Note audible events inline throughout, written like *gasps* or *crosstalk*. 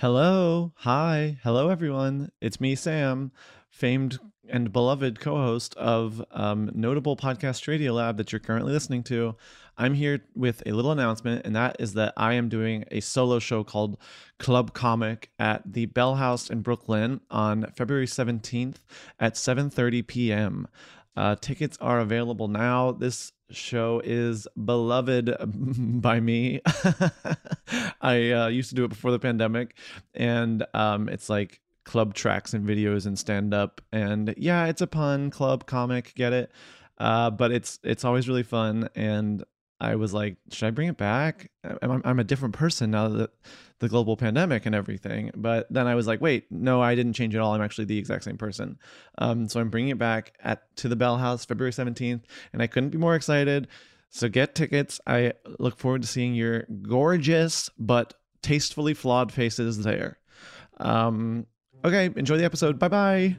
Hello. Hi. Hello, everyone. It's me, Sam, famed and beloved co host of um, Notable Podcast Radio Lab that you're currently listening to. I'm here with a little announcement, and that is that I am doing a solo show called Club Comic at the Bell House in Brooklyn on February 17th at 7:30 p.m. Uh, tickets are available now. This show is beloved *laughs* by me. *laughs* I uh, used to do it before the pandemic, and um, it's like club tracks and videos and stand up. And yeah, it's a pun club comic, get it? Uh, but it's it's always really fun, and I was like, should I bring it back? I'm, I'm a different person now that the global pandemic and everything. But then I was like, wait, no, I didn't change at all. I'm actually the exact same person. Um, so I'm bringing it back at to the Bell House February 17th, and I couldn't be more excited. So get tickets. I look forward to seeing your gorgeous but tastefully flawed faces there. Um, okay, enjoy the episode. Bye bye.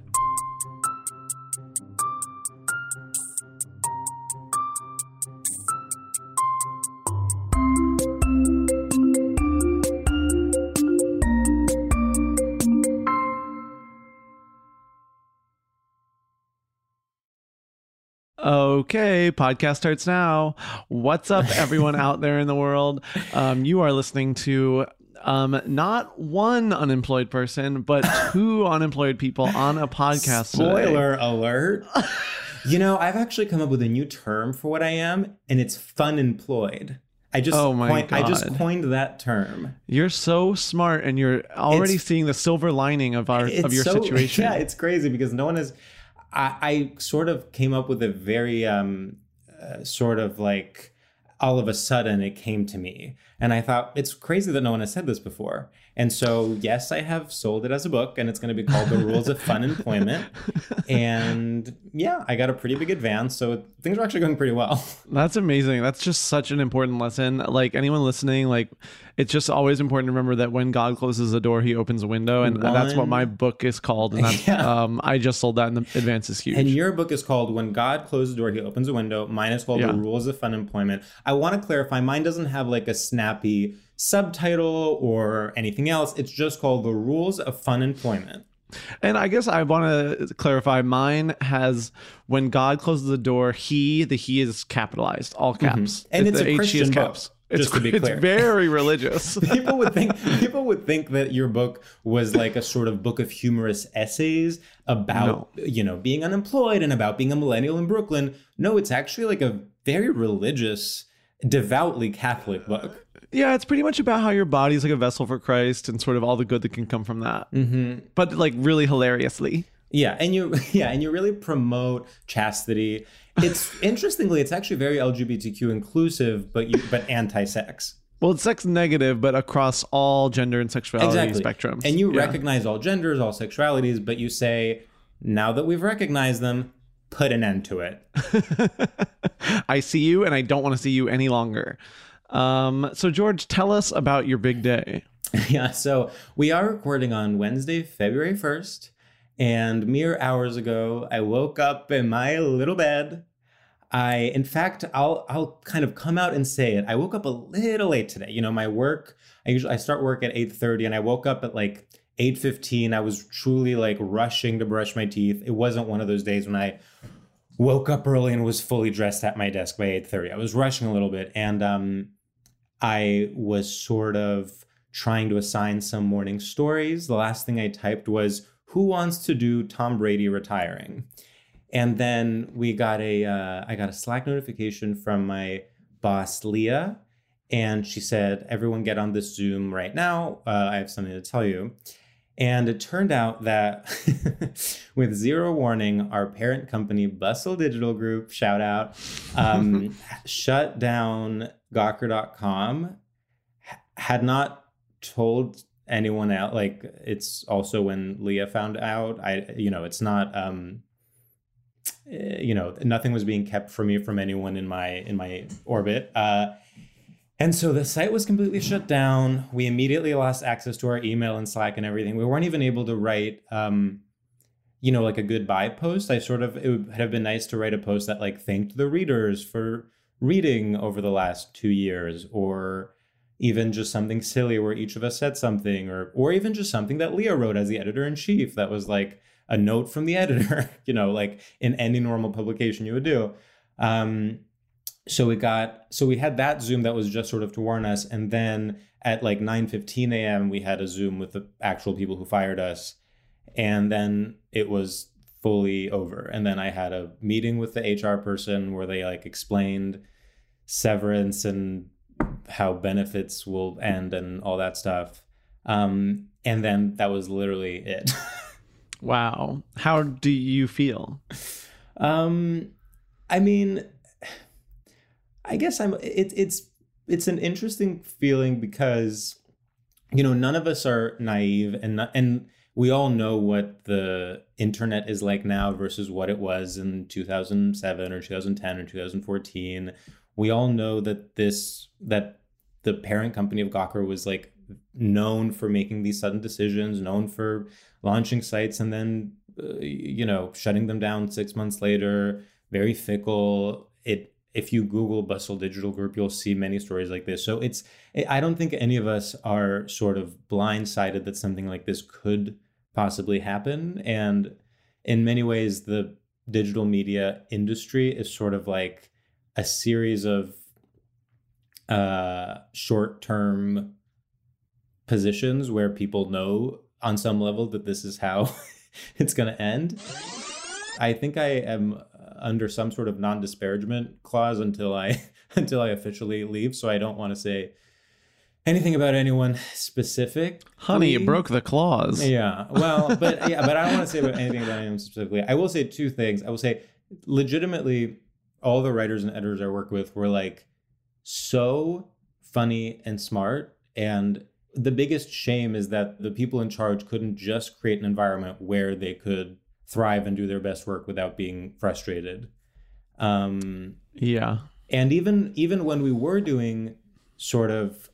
Okay, podcast starts now. What's up, *laughs* everyone out there in the world? Um, you are listening to um, not one unemployed person, but *laughs* two unemployed people on a podcast. Spoiler today. alert. you know, I've actually come up with a new term for what I am, and it's fun employed. I just oh my coined, God. I just coined that term. You're so smart, and you're already It's- seeing the silver lining of our of your so- *laughs* situation. Yeah, it's crazy because no one has. I, I sort of came up with a very um, uh, sort of like all of a sudden it came to me, and I thought it's crazy that no one has said this before. And so yes, I have sold it as a book, and it's going to be called "The Rules of Fun Employment." *laughs* And yeah, I got a pretty big advance, so things are actually going pretty well. That's amazing. That's just such an important lesson. Like anyone listening, like it's just always important to remember that when God closes a door, He opens a window, and that's what my book is called. And that's, *laughs* Yeah. um, I just sold that, and the advance is huge. And your book is called When God Closes a Door, He Opens a Window. Mine is called Yeah. The Rules of Fun Employment. I want to clarify, mine doesn't have like a snappy subtitle or anything else. It's just called The Rules of Fun Employment. And I guess I want to clarify mine has when God closes the door, he, the he is capitalized, all caps. Mm-hmm. And it's the a Christian is book, caps. It's, just to be it's very *laughs* religious. people would think *laughs* people would think that your book was like a sort of book of humorous essays about you know being unemployed and about being a millennial in Brooklyn. No, it's actually like a very religious, devoutly Catholic book. Yeah, it's pretty much about how your body's like a vessel for Christ and sort of all the good that can come from that. Mm-hmm. But like really hilariously. Yeah, and you *laughs* yeah, and you really promote chastity. It's *laughs* interestingly, it's actually very LGBTQ inclusive, but you but anti-sex. Well, it's sex negative, but across all gender and sexuality Exactly. spectrums. And you Yeah. recognize all genders, all sexualities, but you say, now that we've recognized them, put an end to it. *laughs* I see you and I don't want to see you any longer. Um, so, George, tell us about your big day. *laughs* yeah, so we are recording on Wednesday, February 1st. And mere hours ago, I woke up in my little bed. I, in fact, I'll I'll kind of come out and say it. I woke up a little late today. You know, my work. I usually I start work at eight thirty, and I woke up at like eight fifteen. I was truly like rushing to brush my teeth. It wasn't one of those days when I woke up early and was fully dressed at my desk by eight thirty. I was rushing a little bit, and um, I was sort of trying to assign some morning stories. The last thing I typed was who wants to do Tom Brady retiring? And then we got a uh, I got a Slack notification from my boss Leah, and she said, "Everyone get on this Zoom right now. Uh, I have something to tell you." And it turned out that *laughs* with zero warning, our parent company, Bustle Digital Group, shout out, um, *laughs* shut down Gawker.com, had not told anyone else like it's also when leah found out i you know it's not um eh, you know nothing was being kept from me from anyone in my in my orbit. Uh and so the site was completely shut down. We immediately lost access to our email and slack and everything. We weren't even able to write um you know like a goodbye post. I sort of it would have been nice to write a post that like thanked the readers for reading over the last two years or even just something silly where each of us said something or or even just something that Leah wrote as the editor in chief that was like a note from the *laughs* editor, you know, like in any normal publication you would do. Um, so we got so we had that Zoom that was just sort of to warn us, and then at like 9 15 a.m. we had a Zoom with the actual people who fired us, and then it was fully over. And then I had a meeting with the HR person where they like explained severance and how benefits will end and all that stuff. Um, and then that was literally it. *laughs* wow. How do you feel? Um, I mean, I guess I'm. It, it's it's an interesting feeling because you know none of us are naive and and we all know what the internet is like now versus what it was in 2007 or 2010 or 2014 we all know that this that the parent company of Gawker was like known for making these sudden decisions, known for launching sites and then uh, you know shutting them down six months later. Very fickle. It if you Google Bustle Digital Group, you'll see many stories like this. So it's I don't think any of us are sort of blindsided that something like this could possibly happen. And in many ways, the digital media industry is sort of like a series of uh, short term positions where people know on some level that this is how *laughs* it's going to end. I think I am under some sort of non disparagement clause until I *laughs* until I officially leave. So I don't want to say anything about anyone specific. Honey, you broke the clause. Yeah. Well, *laughs* but yeah, but I don't want to say about anything about anyone specifically. I will say two things. I will say legitimately all the writers and editors I work with were like so funny and smart. And the biggest shame is that the people in charge couldn't just create an environment where they could thrive and do their best work without being frustrated. Um, yeah. And even even when we were doing sort of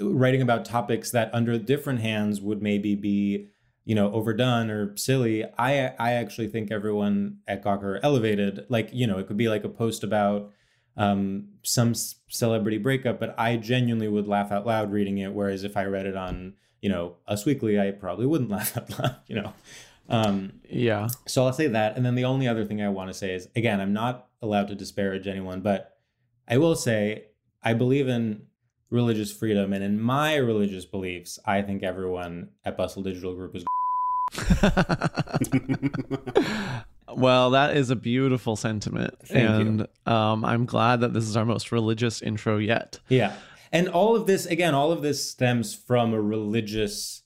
writing about topics that under different hands would maybe be you know overdone or silly i i actually think everyone at gawker elevated like you know it could be like a post about um some celebrity breakup but i genuinely would laugh out loud reading it whereas if i read it on you know us weekly i probably wouldn't *laughs* laugh out loud you know um yeah so i'll say that and then the only other thing i want to say is again i'm not allowed to disparage anyone but i will say i believe in religious freedom. And in my religious beliefs, I think everyone at Bustle Digital Group is. *laughs* well, that is a beautiful sentiment. Thank and um, I'm glad that this is our most religious intro yet. Yeah. And all of this, again, all of this stems from a religious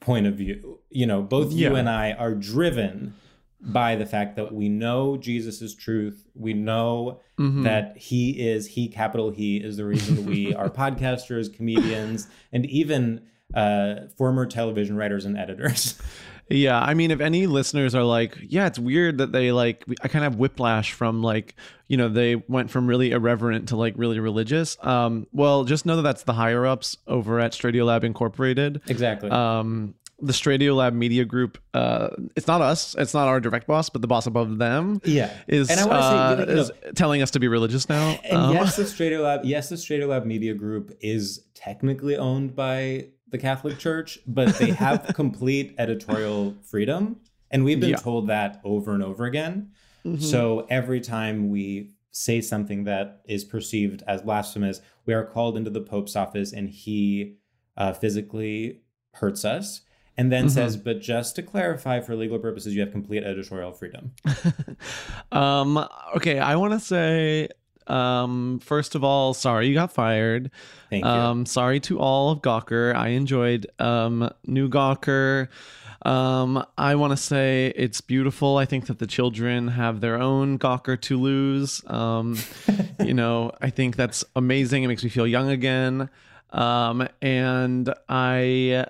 point of view. You know, both you and I are driven by the fact that we know Jesus is truth. We know Mhm. that he is, he capital He is the reason we *laughs* are podcasters, comedians, and even uh, former television writers and editors. *laughs* Yeah, I mean, if any listeners are like, yeah, it's weird that they like, I kind of have whiplash from like, you know, they went from really irreverent to like really religious. Um, well, just know that that's the higher ups over at Stradiolab Incorporated. Exactly. Um, the Stradiolab Media Group. Uh, it's not us. It's not our direct boss, but the boss above them. Yeah. is And I wanna say, uh, you know- telling us to be religious now. And Um, yes, *laughs* the Stradiolab, yes, the Stradiolab Media Group is technically owned by the Catholic Church, but they have *laughs* complete editorial freedom, and we've been Yeah. told that over and over again. mhm. So every time we say something that is perceived as blasphemous, we are called into the Pope's office, and he uh, physically hurts us. And then Mhm. says, but just to clarify, for legal purposes, you have complete editorial freedom. *laughs* um, okay, I want to say, um, first of all, sorry you got fired. Thank you. Um, sorry to all of Gawker. I enjoyed um, new Gawker. Um, I want to say it's beautiful. I think that the children have their own Gawker to lose. Um, *laughs* you know, I think that's amazing. It makes me feel young again. Um, and I.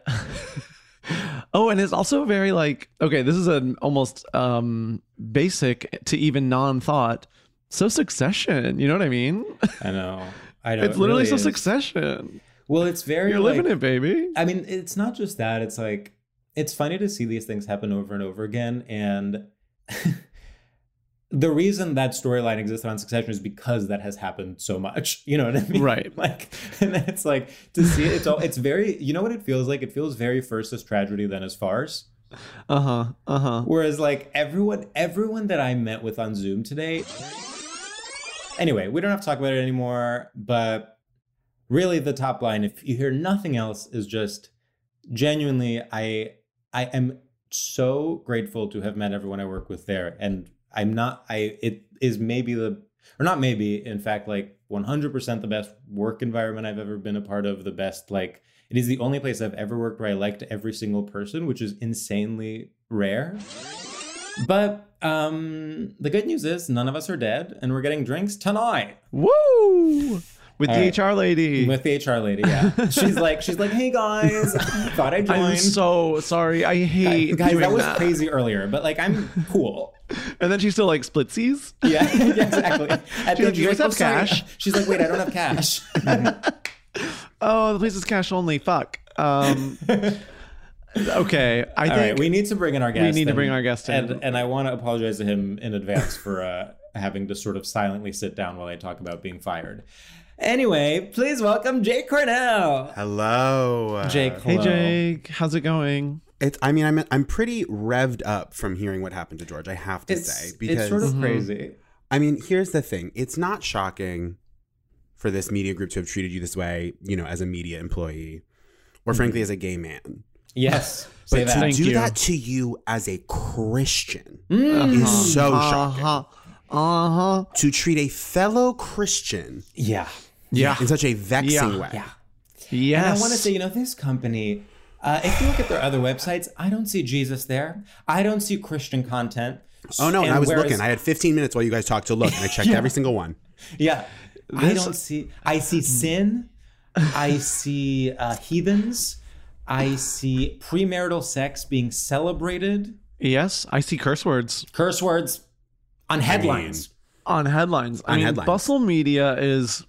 *laughs* oh, and it's also very like okay. This is an almost um basic to even non-thought. So succession, you know what I mean? I know. *laughs* I know. it's it literally really so is. succession. Well, it's very You're like, living it, baby. I mean, it's not just that. It's like it's funny to see these things happen over and over again, and *laughs* the reason that storyline existed on Succession is because that has happened so much. *laughs* You know what I mean? Right. Like, and it's like to see it. It's all. It's very. You know what it feels like? It feels very first as tragedy, then as farce. Uh huh. Uh huh. Whereas, like everyone, everyone that I met with on Zoom today. Anyway, we don't have to talk about it anymore. But really, the top line, if you hear nothing else, is just genuinely, I I am so grateful to have met everyone I work with there, and I'm not. I it is maybe the or not maybe, in fact, like 100% the best work environment I've ever been a part of. The best like. It is the only place I've ever worked where I liked every single person, which is insanely rare. But um, the good news is none of us are dead, and we're getting drinks tonight Woo! With All the right. HR lady. with the HR lady. Yeah, *laughs* she's like, she's like, hey guys, thought I'd join. I'm so sorry. I hate guys, doing that was that. crazy earlier, but like, I'm cool. And then she's still like splitsies. *laughs* Yeah, yeah exactly. *laughs* At She's like, "You guys "Oh, have sorry." cash?" She's like, wait, I don't have cash. Oh, the place is cash only. Fuck. Um, okay, I All think right, we need to bring in our guest. We need to and- bring our guest in. and and I want to apologize to him in advance for uh, having to sort of silently sit down while I talk about being fired. Anyway, please welcome Jake Cornell. Hello, Jake, Hey. Jake, how's it going? It's. I mean, I'm. I'm pretty revved up from hearing what happened to George. I have to It's say because it's sort of Mhm. crazy. I mean, here's the thing. It's not shocking for this media group to have treated you this way. You know, as a media employee, or frankly, as a gay man. Yes, say But that. to Thank do you. that to you as a Christian Mm. is so shocking. Uh huh. Uh huh. To treat a fellow Christian Yeah, Yeah. in such a vexing Yeah. way. yeah. Yes. And I want to say, you know, this company, uh, if you look at their other websites, I don't see Jesus there. I don't see Christian content. Oh no! And, I was whereas- looking. I had 15 minutes while you guys talked to look, and I checked *laughs* Yeah. every single one. Yeah. I don't see. I see sin. I see uh, heathens. I see premarital sex being celebrated. Yes, I see curse words Curse words on headlines. on headlines. I On mean, headlines. Bustle Media is.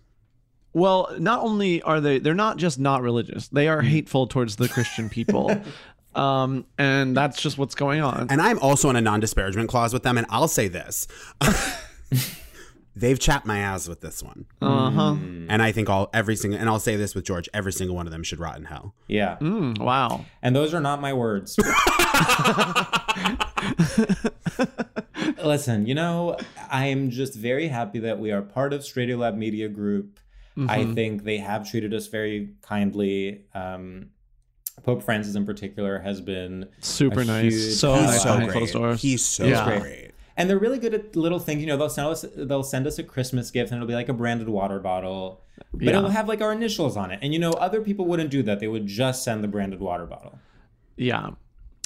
Well, not only are they, they're not just not religious, they are hateful towards the Christian people. *laughs* um, and that's just what's going on. And I'm also in a non disparagement clause with them. And I'll say this *laughs* they've chapped my ass with this one. Uh huh. And I think all, every single, and I'll say this with George every single one of them should rot in hell. yeah. Mm, wow. And those are not my words. *laughs* *laughs* Listen, you know, I am just very happy that we are part of Stradiolab Media Group. I Mhm. think they have treated us very kindly. Um, Pope Francis, in particular, has been Super nice. huge- So He's nice so behind great. closed doors. He's so Yeah. great. And they're really good at little things. You know, they'll send us they'll send us a Christmas gift, and it'll be like a branded water bottle, but Yeah. it'll have like our initials on it. And you know, other people wouldn't do that; they would just send the branded water bottle. Yeah.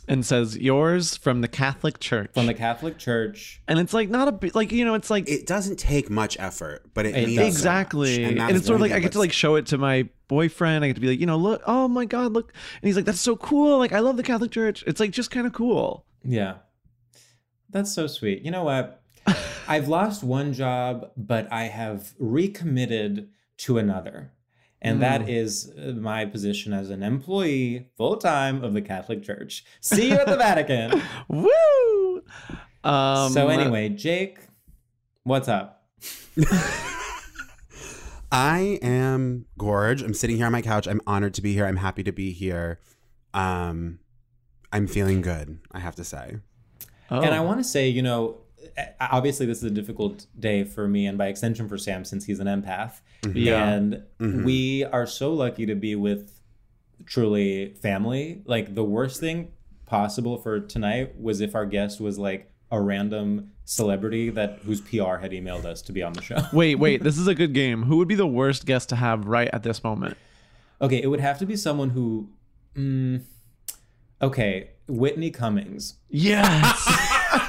and says yours from the Catholic Church. From the Catholic Church. and it's like not a bit like you know it's like It doesn't take much effort, but it, It means exactly So much. and, that's it's sort of like i get to like show it to my boyfriend i get to be like you know look oh my god look and he's like that's so cool like i love the catholic church it's like just kind of cool Yeah. That's so sweet. You know what? *laughs* I've lost one job, but I have recommitted to another. And that is uh, my position as an employee full time of the Catholic Church. See you at the Vatican. *laughs* woo um so, anyway, Jake, what's up? *laughs* I am Gorge. I'm sitting here on my couch. I'm honored to be here. I'm happy to be here. Um, I'm feeling good. I have to say. Oh. And I want to say, you know, obviously this is a difficult day for me and by extension for Sam since he's an empath. Yeah. And Mhm. we are so lucky to be with truly family. Like the worst thing possible for tonight was if our guest was like a random celebrity that whose PR had emailed us to be on the show. *laughs* wait wait this is a good game who would be the worst guest to have right at this moment Okay, it would have to be someone who mm, Okay, Whitney Cummings. yes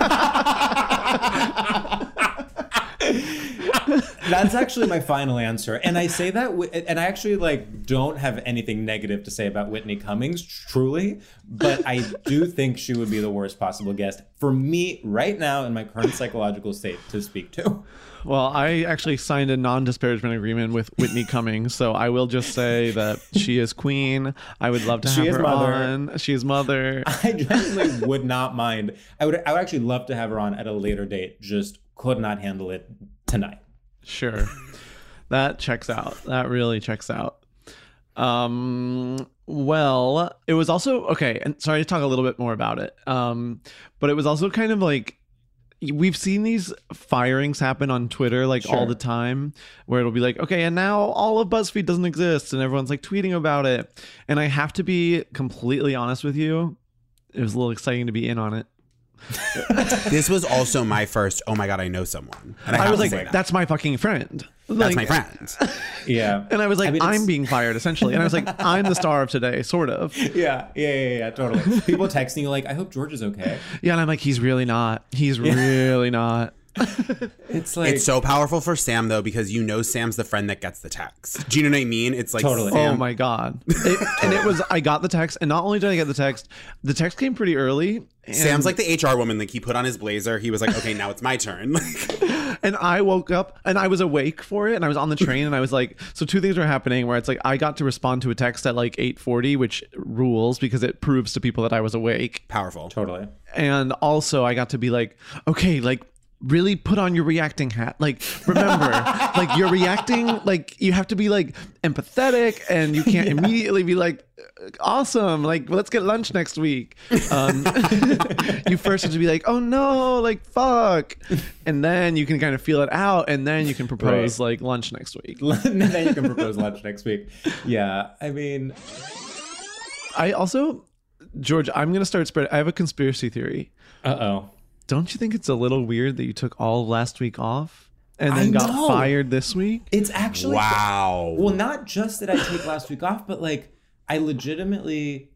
*laughs* *laughs* That's actually my final answer, and I say that, and I actually like don't have anything negative to say about Whitney Cummings, truly, but I do think she would be the worst possible guest for me right now in my current psychological state to speak to. well i actually signed a non-disparagement agreement with whitney cummings so i will just say that she is queen i would love to She have is her mother. on she is mother I genuinely would not mind. I would, I would actually love to have her on at a later date. Just could not handle it tonight. Sure. that checks out. That really checks out. Um well, it was also okay, and sorry to talk a little bit more about it. Um but it was also kind of like we've seen these firings happen on Twitter like all the time where it'll be like, okay, and now all of BuzzFeed doesn't exist and everyone's like tweeting about it. And I have to be completely honest with you. It was a little exciting to be in on it. This was also my first. Oh my god, I know someone. And I have was like, that. that's my fucking friend. that's my friend. *laughs* Yeah, And I was like, I mean, I'm being fired essentially. And I was like, *laughs* I'm the star of today, sort of. *laughs* Yeah, yeah, yeah, yeah, totally. People texting you like, "I hope George is okay." Yeah, and I'm like, he's really not. He's really not. *laughs* It's like It's so powerful for Sam though because you know Sam's the friend that gets the text. Do you know what I mean? It's like Totally. Sam- Oh my god! *laughs* It- and it was I got the text, and not only did I get the text, the text came pretty early. And, Sam's like the HR woman. Like he put on his blazer. He was like, okay, now it's my turn. *laughs* Like, and I woke up and I was awake for it, and I was on the train, and I was like, so two things were happening where it's like I got to respond to a text at like 8:40, which rules because it proves to people that I was awake, powerful. totally. and also I got to be like, okay, like really put on your reacting hat. Like remember, *laughs* like you're reacting like you have to be like empathetic and you can't immediately be like awesome, like let's get lunch next week. Um, *laughs* you first have to be like, "Oh no, like fuck." And then you can kind of feel it out and then you can propose like lunch next week. *laughs* then you can propose lunch next week. Yeah, I mean, I also George, I'm going to start spread I have a conspiracy theory. uh oh. Don't you think it's a little weird that you took all last week off and then I got know. fired this week? It's actually Wow. Well, not just that I take last week off, but like I legitimately,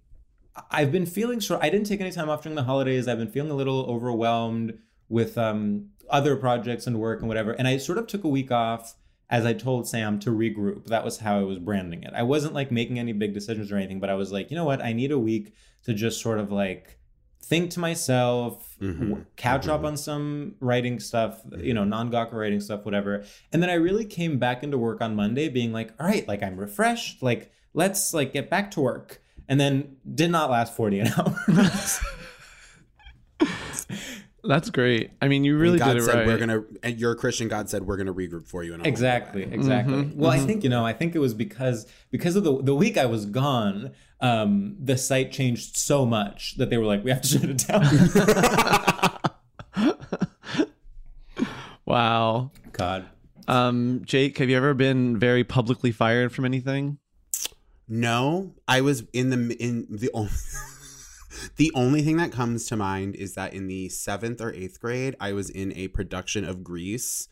I've been feeling sure. I didn't take any time off during the holidays. I've been feeling a little overwhelmed with um, other projects and work and whatever. And I sort of took a week off, as I told Sam, to regroup. That was how I was branding it. I wasn't like making any big decisions or anything, but I was like, you know what? I need a week to just sort of like think to myself, Mhm. w- catch up on some writing stuff, you know, non Gawker writing stuff, whatever. And then I really came back into work on Monday being like, all right, like I'm refreshed, like let's like get back to work. And then did not last forty 48 *laughs* hours. *laughs* That's great. I mean, you really God did it said right. we're gonna, and your Christian God said we're gonna regroup for you. In a whole exactly, exactly. Mhm, Well, I think, you know, I think it was because because of the the week I was gone, um, the site changed so much that they were like, we have to *laughs* shut it down. wow. God. Um, Jake, have you ever been very publicly fired from anything? No, I was in the in the only *laughs* the only thing that comes to mind is that in the seventh or eighth grade, I was in a production of Grease,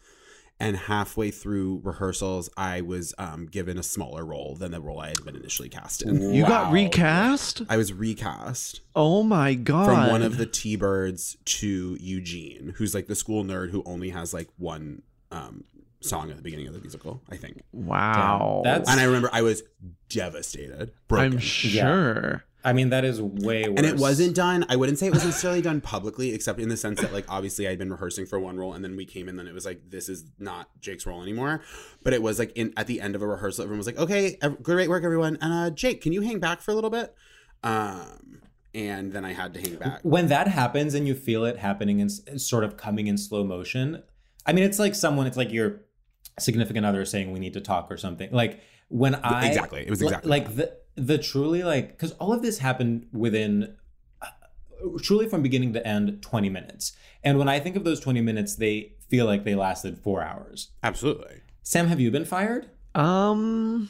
and halfway through rehearsals, I was um, given a smaller role than the role I had been initially cast in. You got recast? I was recast Oh my god. from one of the T-Birds to Eugene, who's like the school nerd who only has like one um, song at the beginning of the musical, I think. Wow. Damn, that's- And I remember I was devastated. Broken. I'm sure. I mean, that is way worse. and it wasn't done. I wouldn't say it was *laughs* necessarily done publicly, except in the sense that, like, obviously I'd been rehearsing for one role, and then we came in, and it was like, this is not Jake's role anymore. But it was like in at the end of a rehearsal, everyone was like, okay, ev- great work, everyone. And uh, Jake, can you hang back for a little bit? Um, and then I had to hang back. when that happens and you feel it happening and sort of coming in slow motion. I mean, it's like someone. It's like your significant other saying we need to talk or something. Like when I Exactly. It was exactly like the the truly like because all of this happened within uh, truly from beginning to end 20 minutes and when i think of those 20 minutes they feel like they lasted four hours Absolutely. sam have you been fired Um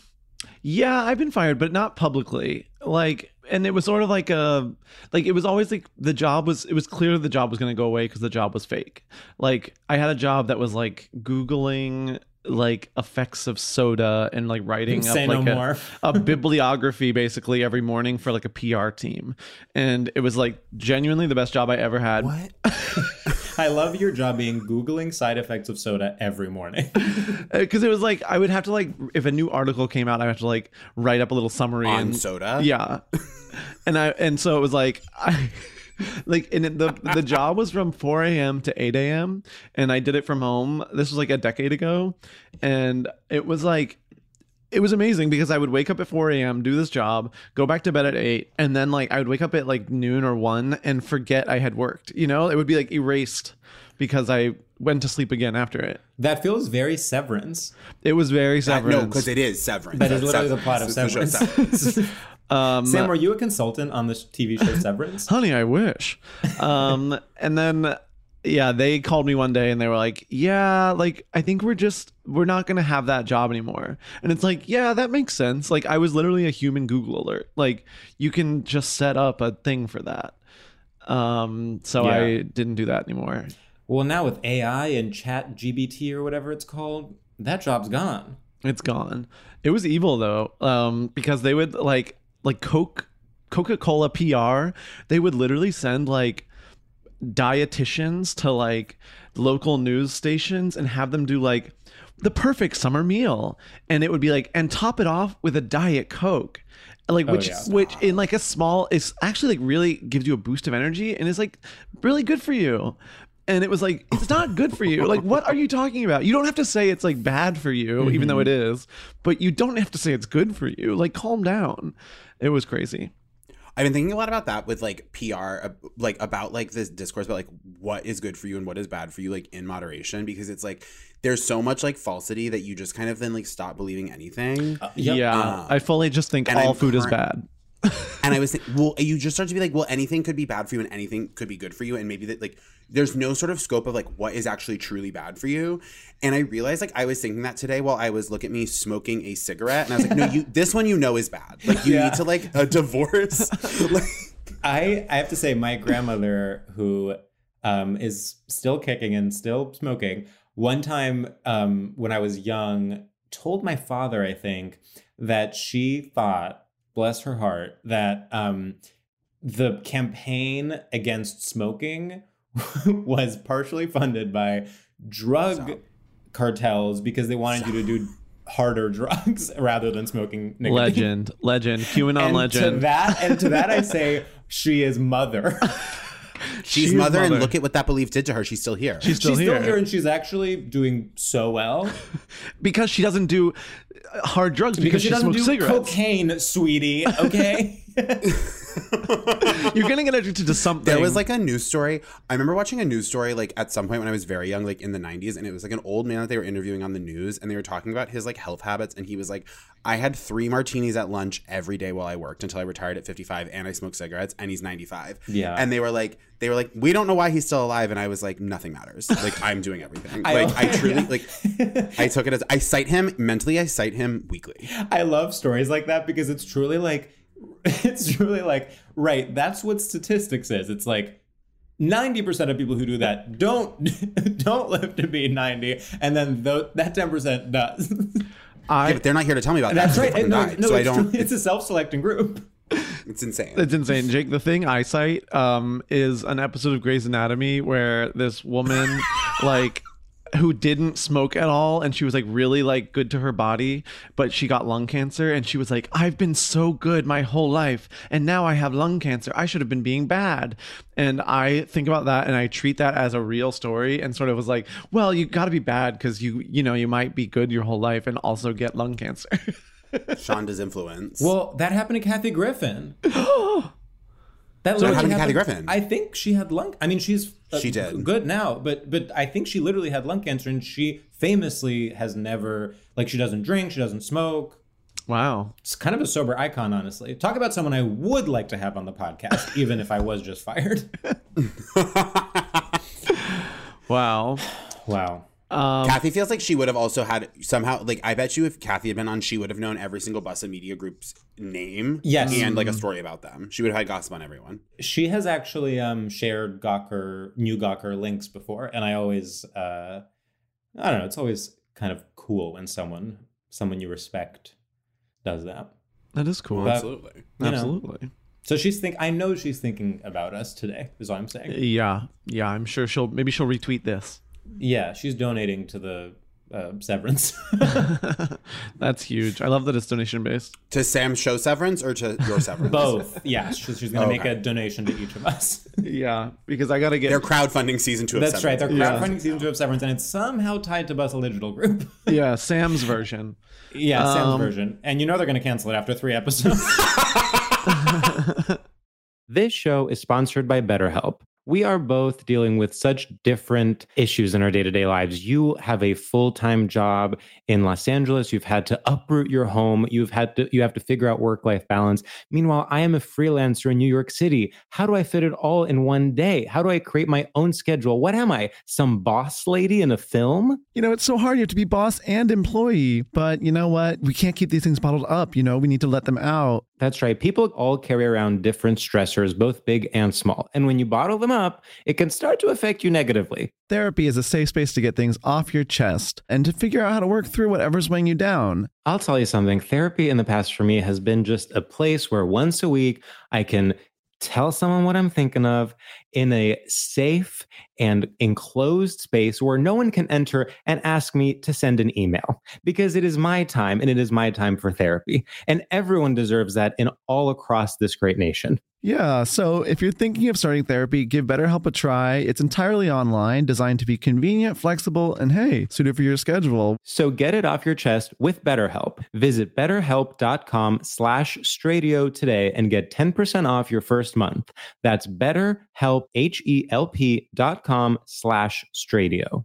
yeah, I've been fired, but not publicly. Like and it was sort of like a like it was always like the job was it was clear the job was going to go away cuz the job was fake. Like I had a job that was like googling like effects of soda and like writing up Say like no a, more. a bibliography basically every morning for like a PR team. And it was like genuinely the best job I ever had. What? *laughs* i love your job being googling side effects of soda every morning because *laughs* Uh, it was like I would have to like if a new article came out, I would have to like write up a little summary On and soda? Yeah, and I and so it was like I *laughs* like and the the job was from 4 a.m. to 8 a.m. and I did it from home. This was like a decade ago, and it was like. It was amazing because I would wake up at 4 a.m., do this job, go back to bed at 8, and then like I would wake up at like noon or 1 and forget I had worked. You know, it would be like erased because I went to sleep again after it. that feels very severance It was very Uh, severance. no, because it is Severance. That is That's literally the plot of It's Severance. *laughs* *laughs* um, sam were you a consultant on the tv show *laughs* severance honey, I wish. Um, and then, yeah, they called me one day and they were like, yeah, like, I think we're just, we're not going to have that job anymore. And it's like, yeah, that makes sense. Like, I was literally a human Google alert. Like, you can just set up a thing for that. Um, so Yeah. I didn't do that anymore. Well, now with AI and Chat GPT or whatever it's called, that job's gone. It's gone. It was evil though, um, because they would like like Coke, Coca Cola PR. They would literally send like dietitians to like local news stations and have them do like the perfect summer meal, and it would be like and top it off with a diet Coke. Like oh, which yeah. which in like a small it's actually like really gives you a boost of energy and it's like really good for you. And it was like, it's not good for you. Like, what are you talking about? You don't have to say it's like bad for you, even though mm-hmm. it is, but you don't have to say it's good for you. Like, calm down. It was crazy. I've been thinking a lot about that with like PR, uh, like about like this discourse about like what is good for you and what is bad for you, like in moderation, because it's like there's so much like falsity that you just kind of then like stop believing anything. Yep. Yeah. Uh, I fully just think all I'm food is bad. and I was think, well, you just start to be like, well, anything could be bad for you and anything could be good for you, and maybe that like there's no sort of scope of like what is actually truly bad for you. And I realized like I was thinking that today while I was look at me smoking a cigarette, and I was like, no, you *laughs* this one you know is bad. Like you Yeah. need to like a divorce. *laughs* like, I I have to say, my grandmother, who um, is still kicking and still smoking, one time um, when I was young, told my father, I think, that she thought, bless her heart, that um, the campaign against smoking *laughs* was partially funded by drug Stop. cartels because they wanted you to do harder *laughs* drugs rather than smoking nicotine. Legend. Legend. QAnon And to legend. that, and to that, I *laughs* say she is mother. she's She's mother, and look at what that belief did to her. She's still here. She's still she's here. still here, and she's actually doing so well because she doesn't do uh, hard drugs because, because she she, doesn't smokes do cigarettes. cocaine, sweetie. Okay. You're getting addicted to something. There was like a news story. I remember watching a news story like at some point when I was very young, like in the 90s, and it was like an old man that they were interviewing on the news, and they were talking about his like health habits, and he was like, "I had three martinis at lunch every day while I worked until I retired at 55, and I smoked cigarettes, and he's 95." Yeah. and they were like, they were like, "We don't know why he's still alive," and I was like, "Nothing matters. Like I'm doing everything. *laughs* I- like I truly like I took it as I cite him mentally. I cite him weekly. I love stories like that because it's truly like, *laughs* it's really like, right. That's what statistics is. It's like, 90% of people who do that don't *laughs* don't live to be 90 and then th- that 10% does I Yeah, but they're not here to tell me about that. that's right no, no so I it's, don't. true. it's a self-selecting group It's insane. It's insane. Jake, the thing I cite um, is an episode of Grey's Anatomy where this woman, *laughs* like, who didn't smoke at all and she was like really like good to her body but she got lung cancer and she was like i've been so good my whole life and now i have lung cancer. I should have been being bad. And i think about that and i treat that as a real story and sort of was like well you got to be bad because you you know you might be good your whole life and also get lung cancer. *laughs* Shonda's influence. well that happened to kathy griffin *gasps* *gasps* *gasps* that So what literally happened to Kathy Griffin? i think she had lung i mean she's uh, She did. good now but but i think she literally had lung cancer and she famously has never like she doesn't drink she doesn't smoke wow it's kind of a sober icon, honestly. Talk about someone I would like to have on the podcast, *laughs* even if I was just fired. *laughs* wow wow. Um, Kathy feels like she would have also had somehow like I bet you if Kathy had been on, she would have known every single Bustle Media Group's name. Yes. And like a story about them. She would have had gossip on everyone. She has actually um, shared Gawker, new Gawker links before, and I always, uh, I don't know, it's always kind of cool when someone, someone you respect, does that. that is cool But- Absolutely. you know. absolutely So she's think. I know she's thinking about us today. Is what I'm saying. yeah yeah i'm sure she'll maybe she'll retweet this Yeah, she's donating to the uh, severance. *laughs* *laughs* That's huge. I love that it's donation based. To Sam's show severance or to your *laughs* severance? Both. Yeah, she's, she's going to make Okay. a donation to each of us. Yeah, because I gotta get. They're crowdfunding season two of That's right. Severance. They're Yeah. crowdfunding season two of Severance, and it's somehow tied to Bustle Digital Group. yeah, Sam's version. yeah, Sam's Um, version. And you know they're going to cancel it after three episodes. this show is sponsored by BetterHelp. We are both dealing with such different issues in our day to day lives. You have a full time job in Los Angeles. You've had to uproot your home. You've had to you have to figure out work life balance. Meanwhile, I am a freelancer in New York City. How do I fit it all in one day? How do I create my own schedule? What am I? Some boss lady in a film? You know, it's so hard. You have to be boss and employee. But you know what? We can't keep these things bottled up. You know, we need to let them out. That's right. People all carry around different stressors, both big and small. And when you bottle them up, it can start to affect you negatively. Therapy is a safe space to get things off your chest and to figure out how to work through whatever's weighing you down. I'll tell you something therapy in the past for me has been just a place where once a week I can tell someone what I'm thinking of in a safe and enclosed space where no one can enter and ask me to send an email because it is my time and it is my time for therapy. And everyone deserves that in all across this great nation. Yeah, so if you're thinking of starting therapy, give BetterHelp a try. It's entirely online, designed to be convenient, flexible, and hey, suited for your schedule. So get it off your chest with BetterHelp. Visit betterhelp.com slash stradio today and get 10% off your first month. That's betterhelp, H-E-L-P dot com slash stradio.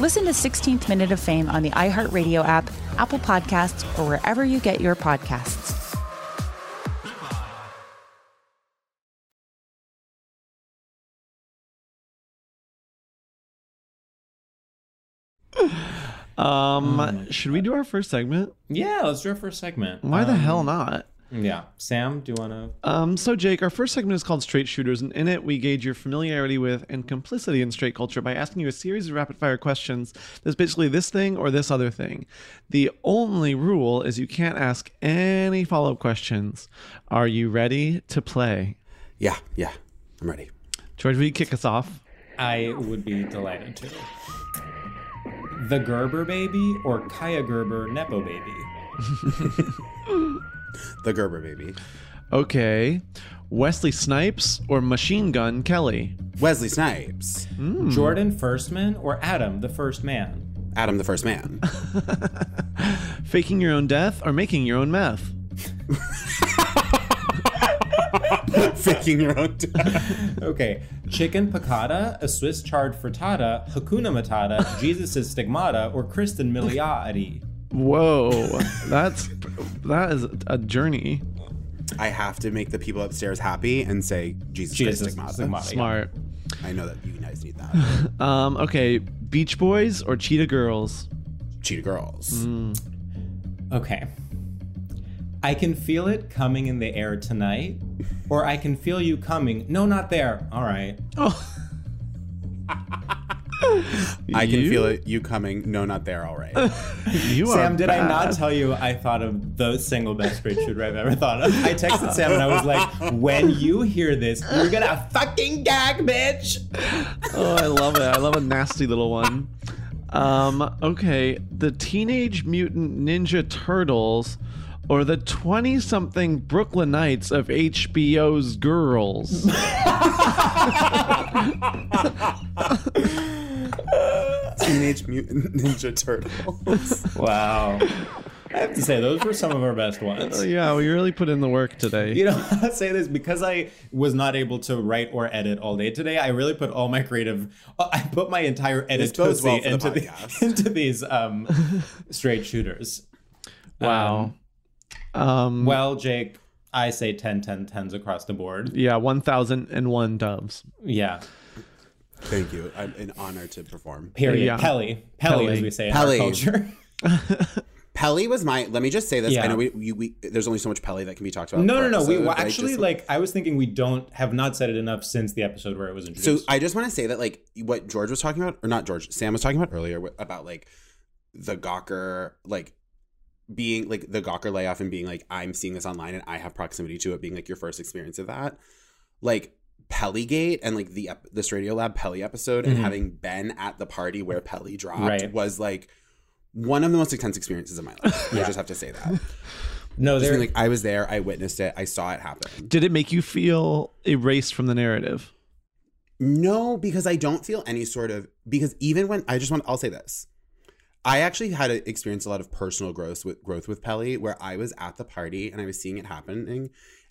Listen to 16th Minute of Fame on the iHeartRadio app, Apple Podcasts, or wherever you get your podcasts. Um, should we do our first segment? Yeah, let's do our first segment. Why the Um, hell not? Yeah, Sam, do you want to? Um, so Jake, our first segment is called Straight Shooters, and in it we gauge your familiarity with and complicity in straight culture by asking you a series of rapid fire questions that's basically this thing or this other thing. The only rule is you can't ask any follow up questions. Are you ready to play? Yeah, yeah, I'm ready. George, will you kick us off? I would be delighted to. The Gerber baby or Kaya Gerber Nepo baby? *laughs* *laughs* The Gerber baby. Okay. Wesley Snipes or Machine Gun Kelly? Wesley Snipes. Hmm. Jordan Firstman or Adam the First Man? Adam the First Man. *laughs* Faking your own death or making your own meth? *laughs* Faking your own. death. Okay, chicken piccata, a Swiss chard frittata, Hakuna Matata, Jesus' stigmata, or Kristen Milioti? Whoa, that's that is a journey. I have to make the people upstairs happy and say Jesus, Christ Jesus stigmata. stigmata. yeah. Smart. I know that you guys need that. *laughs* Um, okay, Beach Boys or Cheetah Girls? Cheetah Girls. Mm. Okay. I can feel it coming in the air tonight, or I can feel you coming. No, not there. All right. *laughs* *laughs* I can You- feel it. You coming? No, not there. All right. *laughs* You are Sam, did I not tell you I thought of the single best straight shooter I've ever thought of? I texted *laughs* Sam and I was like, when you hear this, you're gonna fucking gag, bitch. Oh, I love it. I love a nasty little one. Um, okay, the Teenage Mutant Ninja Turtles or the 20-something Brooklynites of HBO's Girls? Teenage Mutant Ninja Turtles. Wow. I have to say, those were some of our best ones. yeah, we really put in the work today. You know, *laughs* I'll say this because I was not able to write or edit all day today. I really put all my creative, I put my entire edit well editocy the into, the, *laughs* into these um, straight shooters. wow. Um, Well, Jake, I say 10, 10, 10s across the board. yeah, 1001 doves. Yeah. Thank you. I'm an honor to perform. Period. Yeah. Pelly. Pelly, Pelly. as we say in our culture. *laughs* Pelly was my. Let me just say this. Yeah. I know we, we, we there's only so much Pelly that can be talked about. No, per no, no. We well, but I actually just- like. I was thinking we don't have not said it enough since the episode where it was introduced. So. I just want to say that like what George was talking about, or not George, Sam was talking about earlier about like the Gawker like being like the Gawker layoff and being like I'm seeing this online and I have proximity to it being like your first experience of that. Like Pellygate and like the this Radio Lab Pelly episode and Mhm. having been at the party where Pelly dropped Right. was like one of the most intense experiences of my life. I just have to say that. *laughs* no, there. like I was there, I witnessed it, I saw it happen. Did it make you feel erased from the narrative? No, because I don't feel any sort of because even when I just want I'll say this. I actually had to experience a lot of personal growth with growth with Pelly where I was at the party and I was seeing it happening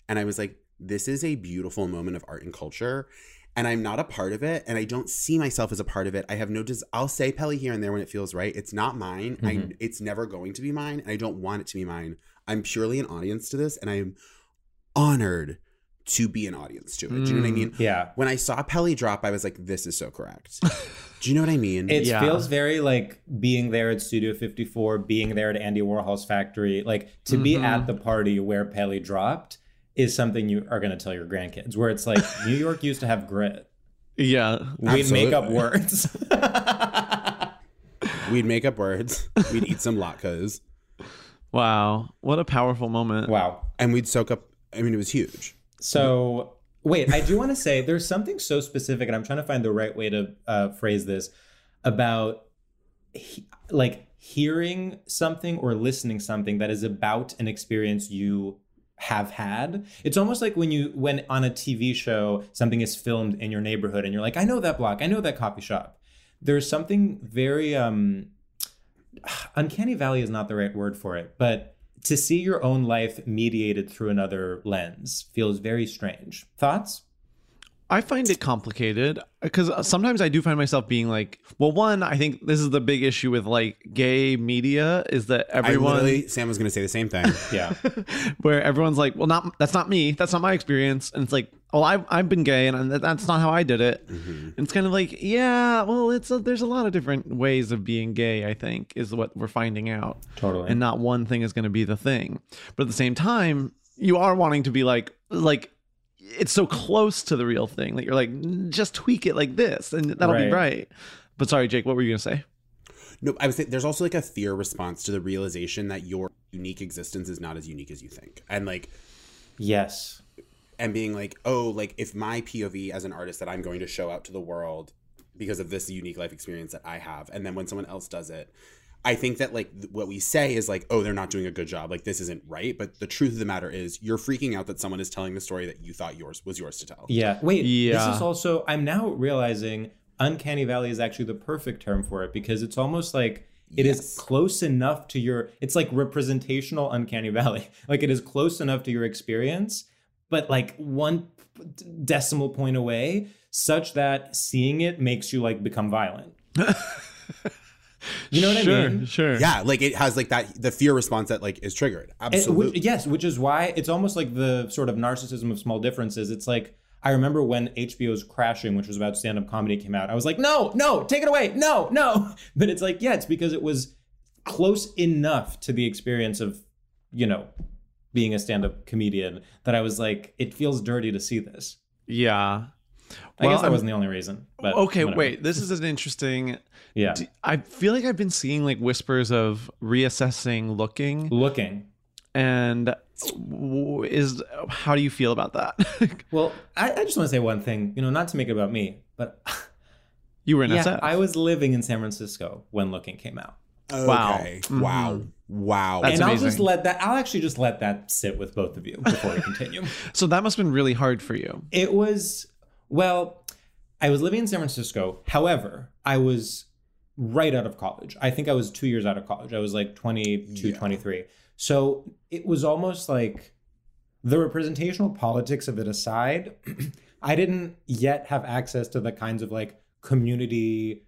and I was like this is a beautiful moment of art and culture and I'm not a part of it and I don't see myself as a part of it. I have no des- I'll say Pelly here and there when it feels right. It's not mine. I Mhm. it's never going to be mine and I don't want it to be mine. I'm purely an audience to this and I am honored to be an audience to it. Do you know what I Mm. mean? yeah. when I saw Pelly drop, I was like, this is so correct. Do you know what I mean? It Yeah. feels very like being there at Studio 54, being there at Andy Warhol's factory. Like to be Mhm. at the party where Pelly dropped is something you are going to tell your grandkids. Where it's like New York used to have grit. Yeah. We'd make up words. *laughs* We'd make up words, we'd eat some latkes, Wow. What a powerful moment. wow. and we'd soak up. I mean, it was huge. So wait, I do want to say there's something so specific, and I'm trying to find the right way to uh, phrase this about he, like hearing something or listening something that is about an experience you have had. It's almost like when you when on a TV show something is filmed in your neighborhood and you're like, I know that block, I know that coffee shop. There's something very um uncanny valley is not the right word for it, but to see your own life mediated through another lens feels very strange. Thoughts? I find it complicated because uh, sometimes I do find myself being like, well, one, I think this is the big issue with like gay media is that everyone, Sam was going to say the same thing. Yeah. *laughs* where everyone's like, well, not that's not me, that's not my experience, and it's like, well, I've I've been gay and that's not how I did it. Mm-hmm. And it's kind of like, yeah, well, it's a, there's a lot of different ways of being gay. I think is what we're finding out, Totally. and not one thing is going to be the thing. But at the same time, you are wanting to be like like it's so close to the real thing that you're like just tweak it like this and that'll be Right. right. But sorry, Jake, what were you gonna say? No, I was saying there's also like a fear response to the realization that your unique existence is not as unique as you think. And like, yes. and being like, oh, like if my POV as an artist that I'm going to show out to the world because of this unique life experience that I have, and then when someone else does it, I think that like th- what we say is like, oh, they're not doing a good job, like this isn't right. But the truth of the matter is, you're freaking out that someone is telling the story that you thought yours was yours to tell. Yeah. Wait. Yeah. This is also. I'm now realizing uncanny valley is actually the perfect term for it because it's almost like it is Yes. close enough to your. It's like representational uncanny valley. *laughs* Like it is close enough to your experience, but like one decimal point away, such that seeing it makes you like become violent. *laughs* *laughs* you know what sure, I mean? Sure. Yeah, like it has like that the fear response that like is triggered. Absolutely. which- yes, which is why it's almost like the sort of narcissism of small differences. It's like I remember when HBO's Crashing, which was about stand-up comedy, came out. I was like, no, no, take it away, no, no. *laughs* But it's like, yeah, it's because it was close enough to the experience of, you know, being a stand-up comedian that I was like, it feels dirty to see this. Yeah. I guess that I'm- wasn't the only reason. But okay, whatever. wait. This is an interesting. Yeah, I feel like I've been seeing like whispers of reassessing looking, looking. and is how do you feel about that? *laughs* Well, I, I just want to say one thing. You know, not to make it about me, but *laughs* you were in yeah, SF. I was living in San Francisco when Looking came out. Wow. Okay. Wow. Mm-hmm. Wow. That's and I'll just let that. I'll actually just let that sit with both of you before we continue. *laughs* so that must have been really hard for you. it was well, I was living in San Francisco. However, I was right out of college. I think I was two years out of college. I was like 22, Yeah. 23. So it was almost like the representational politics of it aside, *clears throat* I didn't yet have access to the kinds of like community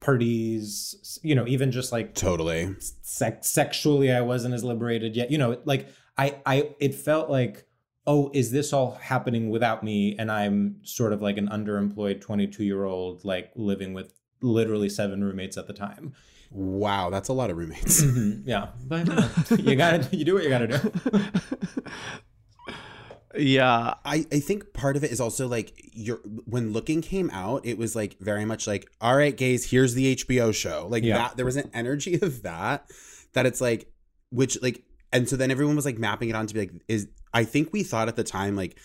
parties, you know, even just like totally. sex sexually I wasn't as liberated yet. You know, like I I it felt like oh, is this all happening without me and I'm sort of like an underemployed 22-year-old like living with literally seven roommates at the time. Wow, that's a lot of roommates. Mm-hmm. Yeah, but you, know, you got to you do what you got to do. Yeah. I, I think part of it is also like your when looking came out, it was like very much like, all right, gays, here's the HBO show. Like Yeah. that there was an energy of that that it's like which like and so then everyone was like mapping it on to be like, is I think we thought at the time like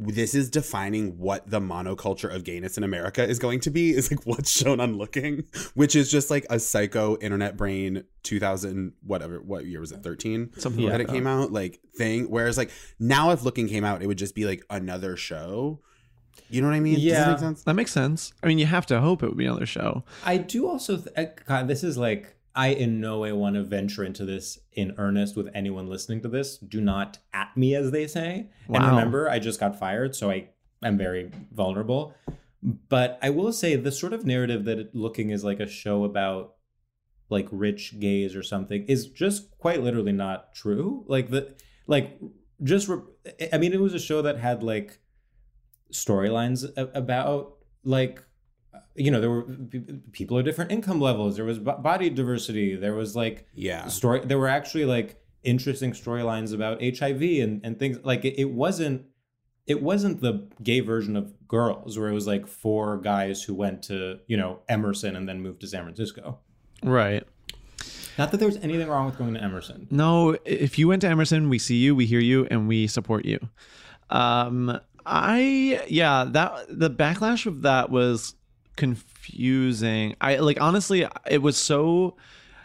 this is defining what the monoculture of gayness in America is going to be is like what's shown on looking, which is just like a psycho internet brain 2000 whatever what year was it 13 Something Yeah. that it came out like thing whereas like now if looking came out it would just be like another show you know what i mean Does that Yeah. make sense That makes sense. I mean, you have to hope it would be another show. I do also th- eh, God, this is like I in no way want to venture into this in earnest with anyone listening to this. Do not at me, as they say. And remember, I just got fired, so I am very vulnerable. But I will say the sort of narrative that looking is like a show about like rich gays or something is just quite literally not true. Like the like just re- I mean it was a show that had like storylines about like you know there were people of different income levels. There was b- body diversity. There was like yeah. story there were actually like interesting storylines about hiv and, and things like it, it wasn't it wasn't the gay version of girls where it was like four guys who went to you know emerson and then moved to san francisco. Right. not that there's anything wrong with going to emerson. No, if you went to Emerson, we see you, we hear you, and we support you. Um, I yeah, that the backlash of that was confusing. I like honestly, it was so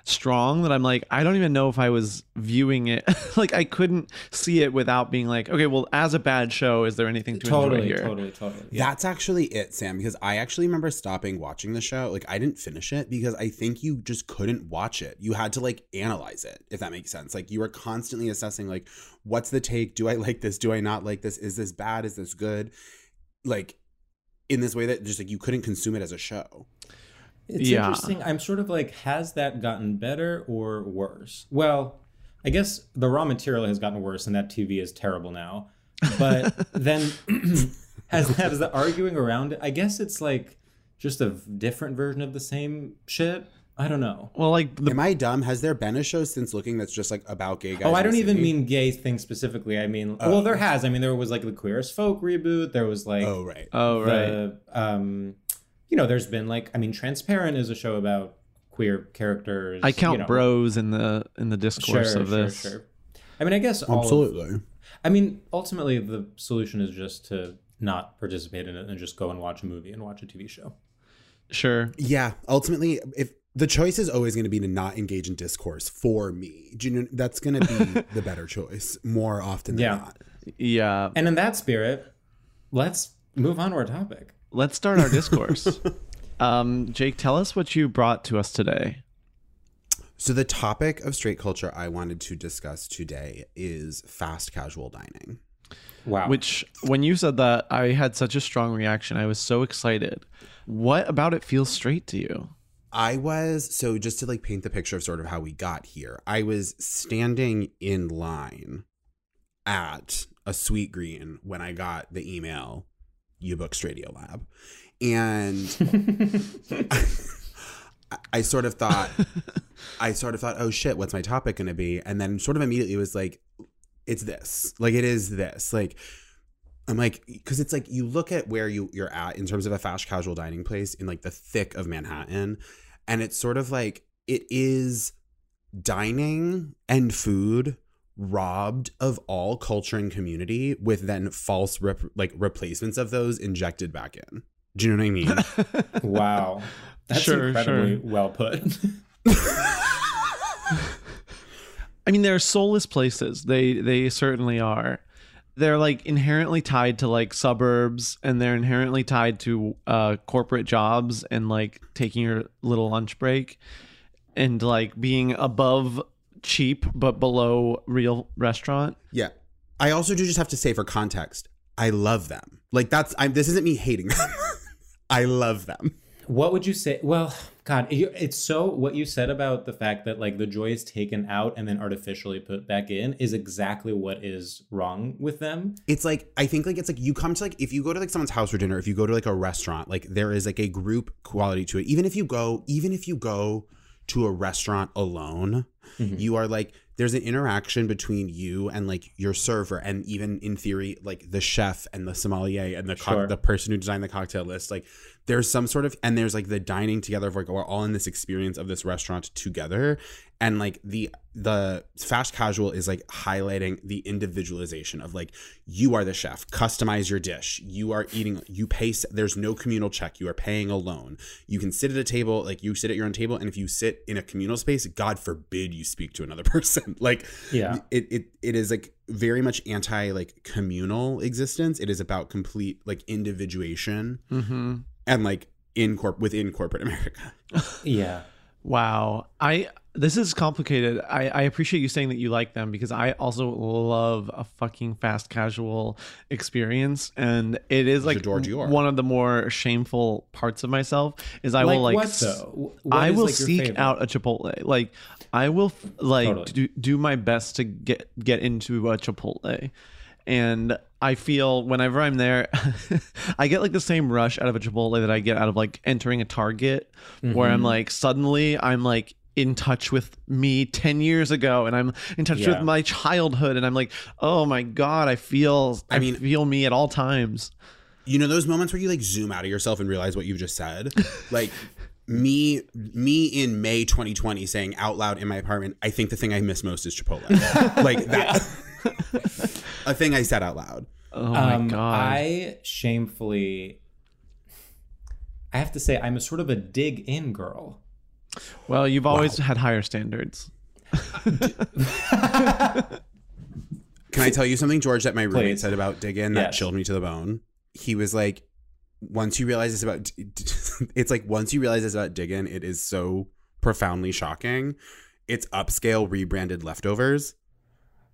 strong that I'm like, I don't even know if I was viewing it. *laughs* like I couldn't see it without being like, okay, well, as a bad show, is there anything to enjoy totally here? totally totally. That's actually it sam because i actually remember stopping watching the show. Like i didn't finish it because i think you just couldn't watch it. You had to like analyze it if that makes sense. Like you were constantly assessing like what's the take? Do i like this? Do i not like this? Is this bad? Is this good? Like in this way that just like you couldn't consume it as a show. It's Yeah. interesting. I'm sort of like, has that gotten better or worse? Well, I guess the raw material has gotten worse, and that TV is terrible now. But *laughs* then, *clears throat* has has the arguing around it? I guess it's like just a different version of the same shit. I don't know. Well, like the Am I dumb? Has there been a show since looking that's just like about gay guys? Oh, I don't even city? mean gay thing specifically. I mean, well, there has. I mean, there was like the Queer as Folk reboot. There was like Oh right. oh right. the um you know there's been like i mean transparent is a show about queer characters I count you know. bros in the in the discourse sure, of sure, this. sure. i mean i guess all of- Absolutely. i mean ultimately the solution is just to not participate in it and just go and watch a movie and watch a tv show Sure. Yeah. Ultimately, if the choice is always going to be to not engage in discourse for me, do you know that's going to be *laughs* the better choice more often than Yeah. not. Yeah. and in that spirit let's move on to our topic Let's start our discourse. *laughs* um, Jake, tell us what you brought to us today. So the topic of straight culture I wanted to discuss today is fast casual dining. wow Which, when you said that, I had such a strong reaction. I was so excited. What about it feels straight to you? I was so just to like paint the picture of sort of how we got here. I was standing in line at a Sweetgreen when I got the email you booked Stradio Lab. And I, *laughs* I sort of thought I sort of thought, oh shit, what's my topic gonna be? And then sort of immediately was like, it's this. Like it is this. Like I'm like, because it's like you look at where you you're at in terms of a fast casual dining place in like the thick of Manhattan, and it's sort of like it is dining and food robbed of all culture and community with then false rep- like replacements of those injected back in. Do you know what I mean? *laughs* wow *laughs* that's Sure, incredibly sure. well put *laughs* I mean, they're soulless places. They they certainly are. They're like inherently tied to like suburbs, and they're inherently tied to uh, corporate jobs and like taking your little lunch break, and like being above cheap but below real restaurant. yeah. I also do just have to say for context, I love them. Like that's I'm this isn't me hating them. *laughs* I love them. What would you say? Well, God, it's so what you said about the fact that like the joy is taken out and then artificially put back in is exactly what is wrong with them. it's like I think like it's like you come to like if you go to like someone's house for dinner, if you go to like a restaurant, like there is like a group quality to it. Even if you go, even if you go to a restaurant alone, mm-hmm. you are like there's an interaction between you and like your server and even in theory like the chef and the sommelier and the co- Sure. the person who designed the cocktail list like there's some sort of and there's like the dining together of like we're all in this experience of this restaurant together. And like the the fast casual is like highlighting the individualization of like you are the chef customize your dish. You are eating you pay there's no communal check. You are paying alone. You can sit at a table like you sit at your own table and if you sit in a communal space god forbid you speak to another *laughs* person. Like Yeah. it it, it is like very much anti like communal existence. It is about complete like individuation. Mm-hmm. And like in corp within corporate *laughs* america Yeah. Wow. I this is complicated. I, I appreciate you saying that you like them because I also love a fucking fast casual experience. And it is like J'adore Dior. one of the more shameful parts of myself is I like will like what though? What I will like, seek out a Chipotle. Like I will like Totally. do, do my best to get get into a Chipotle. And I feel whenever I'm there, *laughs* I get like the same rush out of a Chipotle that I get out of like entering a Target, where Mm-hmm. I'm like suddenly I'm like in touch with me 10 years ago and I'm in touch Yeah. with my childhood and I'm like, "Oh my god, I feel I, I mean- feel me at all times." you know those moments where you like zoom out of yourself and realize what you've just said like *laughs* me me in may 2020 saying out loud in my apartment i think the thing i miss most is chipotle *laughs* like that a thing i said out loud Oh my um, god. I shamefully I have to say I'm a sort of a Dig Inn girl. well, you've always had higher standards. can i tell you something george that my roommate Please. said about Dig Inn that Yes. chilled me to the bone he was like once you realize it's about *laughs* it's like once you realize it's about Dig Inn, it is so profoundly shocking it's upscale rebranded leftovers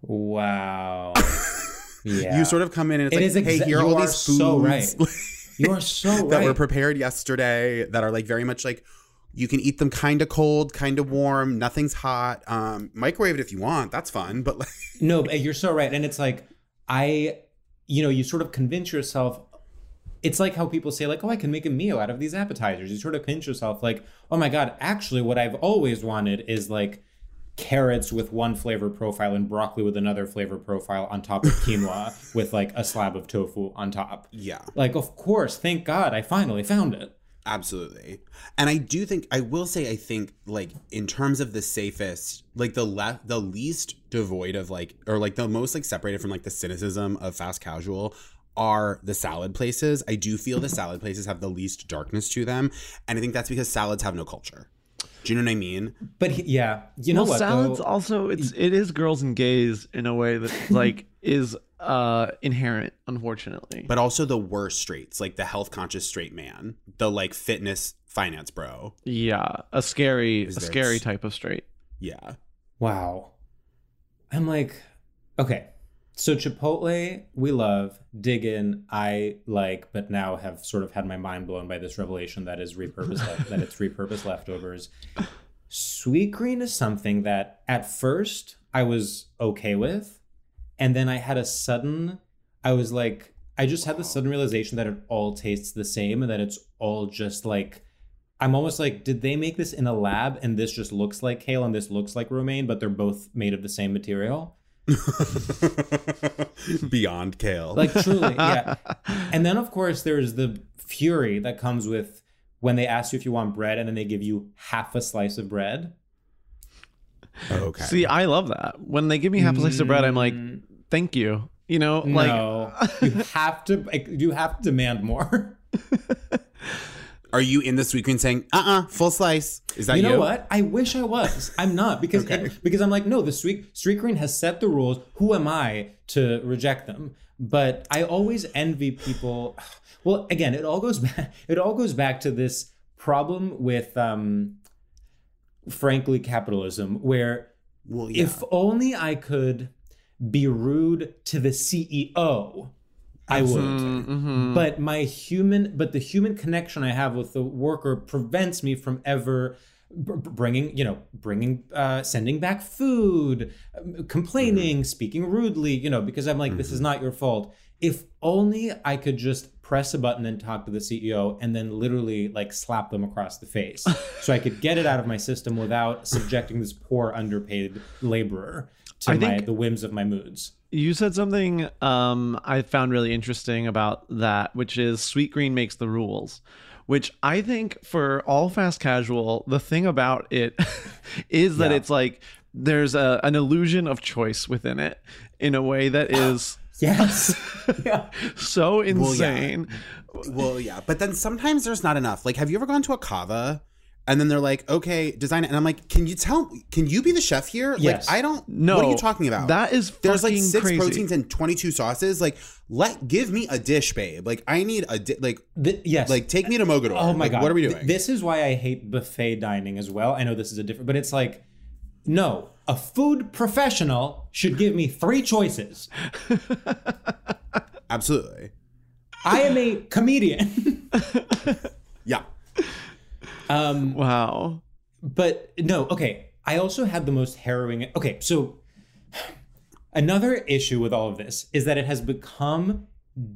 Wow. *laughs* Yeah. you sort of come in and it's It like is hey exa- here are you all are these foods *laughs* so right. You're so that were prepared yesterday that are like very much like you can eat them kind of cold, kind of warm, nothing's hot. Um, microwave it if you want. That's fun, but like *laughs* No, but you're so right. And it's like, I, you know, you sort of convince yourself. It's like how people say, like, oh, I can make a meal out of these appetizers. You sort of convince yourself, like, oh my God, actually, what I've always wanted is like carrots with one flavor profile and broccoli with another flavor profile on top of quinoa *laughs* with like a slab of tofu on top. yeah. Like, of course, thank God I finally found it. Absolutely. And I do think I will say I think like in terms of the safest, like the left the least devoid of like or like the most like separated from like the cynicism of fast casual are the salad places. I do feel the salad places have the least darkness to them, and I think that's because salads have no culture. Do you know what I mean? But he- yeah, you know well, what? salads though? also it's it is girls and gays in a way that like *laughs* is uh inherent, unfortunately. But also the worst straights, like the health conscious straight man, the like fitness finance bro. yeah, a scary, a Is there- scary type of straight. Yeah. Wow. I'm like, okay. So Chipotle, we love. Dig Inn, I like, but now have sort of had my mind blown by this revelation that is repurposed left, *laughs* that it's repurposed leftovers. Sweetgreen is something that at first I was okay with, and then I had a sudden, I was like, I just had the sudden realization that it all tastes the same and that it's all just like I'm almost like, did they make this in a lab and this just looks like kale and this looks like romaine, but they're both made of the same material? *laughs* Beyond kale. Like truly, yeah. *laughs* And then of course there's the fury that comes with when they ask you if you want bread and then they give you half a slice of bread. okay. See, I love that. When they give me half a slice of bread, I'm like, mm. thank you. You know, like *laughs* you have to. like, You have to demand more. Are you in the Sweetgreen saying, uh uh full slice? Is that you you? know what? I wish I was. I'm not because it- because I'm like no. The sweet street green has set the rules. Who am I to reject them? But I always envy people. *sighs* Well, again, it all goes *laughs* back. It all goes back to this problem with, um, frankly, capitalism, where Well, yeah. if only I could be rude to the CEO, I would. mm-hmm. But my human, but the human connection I have with the worker prevents me from ever br- br- bringing, you know, bringing, uh, sending back food, um, complaining, speaking rudely, you know, because I'm like, this is not your fault. If only I could just press a button and talk to the CEO and then literally like slap them across the face *laughs* so I could get it out of my system without subjecting this poor underpaid laborer to I my the whims of my moods. You said something um, I found really interesting about that, which is Sweetgreen makes the rules. Which I think for all fast casual, the thing about it *laughs* is that Yeah. it's like there's a, an illusion of choice within it in a way that is Yes. *laughs* yeah. so Well, yeah. insane. Well, yeah, but then sometimes there's not enough. Like, have you ever gone to a Cava? And then they're like, okay, design it. And I'm like, can you tell, can you be the chef here? Yes. Like, I don't, No, what are you talking about? That is There's like six crazy. proteins and 22 sauces. Like, let, give me a dish, babe. Like, I need a, di- like, The, yes. like, take me to Mogador. Oh my Like, god! What are we doing? This is why I hate buffet dining as well. I know this is a different, but it's like, no, a food professional should give me three choices. *laughs* Absolutely. I am a comedian. *laughs* Yeah. um, Wow. but no, okay. I also had the most harrowing. Okay, so another issue with all of this is that it has become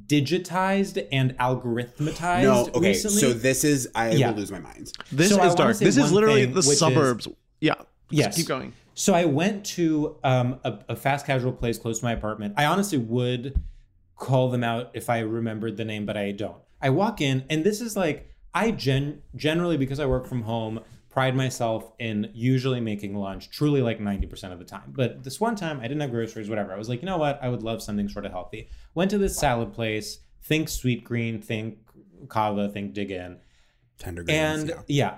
digitized and algorithmatized No, okay. recently. So this is, I Yeah. will lose my mind. This So is dark. This is literally thing, the which is- suburbs. yeah. Yes. Keep going. So I went to um, a, a fast casual place close to my apartment. I honestly would call them out if I remembered the name, but I don't. I walk in, and this is like I gen generally because I work from home pride myself in usually making lunch truly like 90% of the time. But this one time I didn't have groceries, whatever. I was like, you know what? I would love something sort of healthy. Went to this salad place. Think Sweetgreen. Think Cava. Think Dig Inn. Tender greens. And yeah. yeah.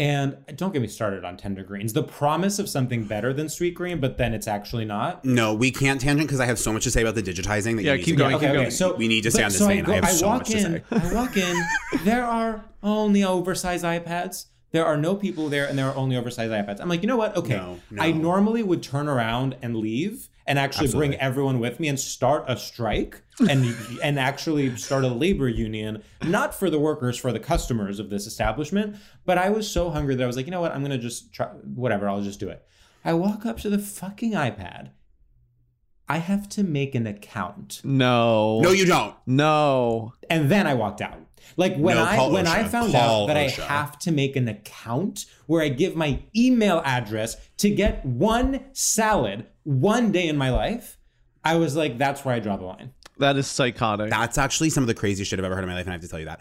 And don't get me started on tender greens. The promise of something better than Sweetgreen, but then it's actually not. No, we can't tangent because I have so much to say about the digitizing that Yeah, you keep to going, go. keep going. So we need to stay on this so vein. I, go- have so walk much to in, say. I walk in. There are only oversized iPads. There are no people there, and there are only oversized iPads. I'm like, you know what? Okay, No, no. I normally would turn around and leave and actually bring everyone with me and start a strike and *laughs* and actually start a labor union, not for the workers, for the customers of this establishment. But I was so hungry that I was like, you know what? I'm gonna just try whatever. I'll just do it. I walk up to the fucking iPad. I have to make an account, No. No, you don't. No. and then I walked out. Like when No, I call when I found Call out that OSHA. I have to make an account where I give my email address to get one salad one day in my life, I was like, that's where I draw the line. That is psychotic. That's actually some of the craziest shit I've ever heard in my life, and I have to tell you that.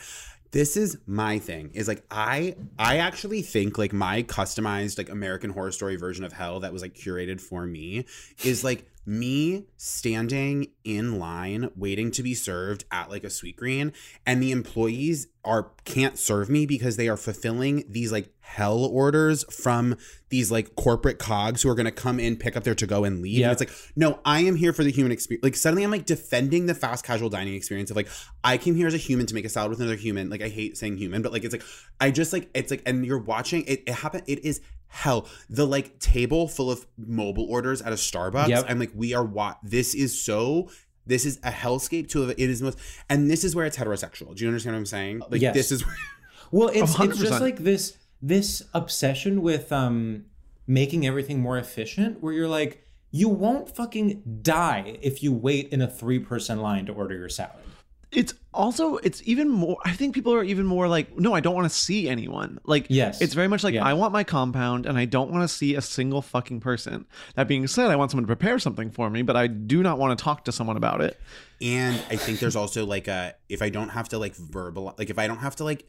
This is my thing. Is like I I actually think like my customized like American Horror Story version of hell that was like curated for me is like me standing in line waiting to be served at like a Sweetgreen and the employees are can't serve me because they are fulfilling these like hell orders from these like corporate cogs who are going to come in pick up their to go and leave. And it's like no i am here for the human experience like suddenly i'm like defending the fast casual dining experience of like i came here as a human to make a salad with another human. Like i hate saying human but like it's like i just like it's like and you're watching it it happen it is hell the like table full of mobile orders at a starbucks Yep. i'm like we are what this is so this is a hellscape to it is most and this is where it's heterosexual do you understand what i'm saying like Yes. this is where *laughs* Well, it's, it's 100%. just like this this obsession with um making everything more efficient where you're like you won't fucking die if you wait in a three person line to order your salad. it's also it's even more i think people are even more like no i don't want to see anyone like Yes. it's very much like Yeah. i want my compound and i don't want to see a single fucking person that being said i want someone to prepare something for me but i do not want to talk to someone about it And I think there's also like a if I don't have to like verbal like if I don't have to like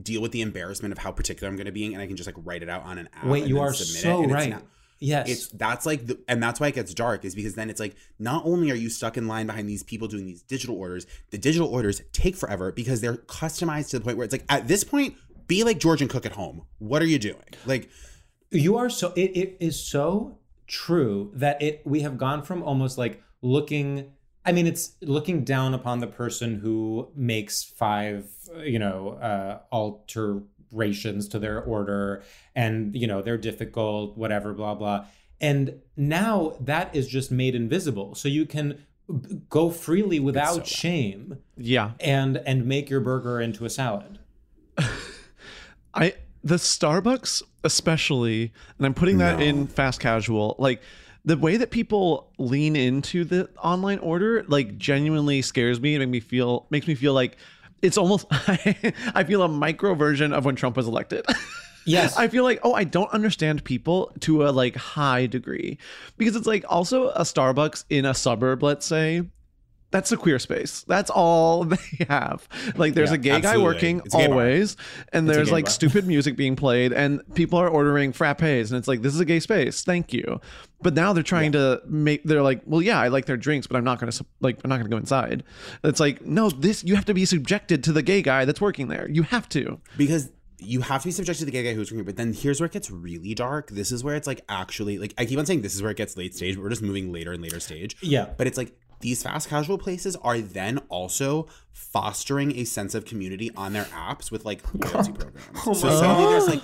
deal with the embarrassment of how particular I'm going to be and I can just like write it out on an app. Wait, and you are so it, it's right. not- yes. it's that's like the, and that's why it gets dark is because then it's like not only are you stuck in line behind these people doing these digital orders the digital orders take forever because they're customized to the point where it's like at this point be like george and cook at home what are you doing like You are so it, it is so true that it we have gone from almost like looking I mean it's looking down upon the person who makes five you know uh alterations to their order and you know they're difficult whatever blah blah. And now that is just made invisible. So you can b- go freely without so shame yeah. and and make your burger into a salad. *laughs* I the Starbucks especially, and I'm putting that No. in fast casual, like the way that people lean into the online order like genuinely scares me and make me feel makes me feel like it's almost *laughs* I feel a micro version of when Trump was elected. *laughs* yes I feel like, oh, I don't understand people to a like high degree. Because it's like also a Starbucks in a suburb, let's say. That's a queer space. That's all *laughs* they have. Like there's Yeah, a gay guy working It's a bar. always, and It's there's gay like bar. stupid music being played, and people are ordering frappes, and it's like this is a gay space. Thank you. But now they're trying to make. They're like, well, yeah, I like their drinks, but I'm not gonna like. I'm not gonna go inside. It's like, no, this you have to be subjected to the gay guy that's working there. You have to. because you have to be subjected to the gay guy who's drinking. But then here's where it gets really dark. This is where it's like actually like I keep on saying this is where it gets late stage, but we're just moving later and later stage. Yeah. But it's like these fast casual places are then also fostering a sense of community on their apps with like loyalty programs. so suddenly there's like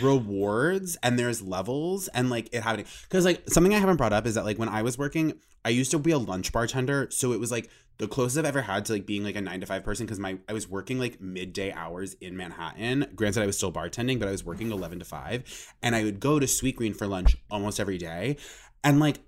rewards and there's levels and like it happening because like something I haven't brought up is that like when I was working, I used to be a lunch bartender, so it was like the closest I've ever had to like being like a nine to five person because my I was working like midday hours in Manhattan. Granted, I was still bartending, but I was working eleven to five, and I would go to Sweetgreen for lunch almost every day, and like.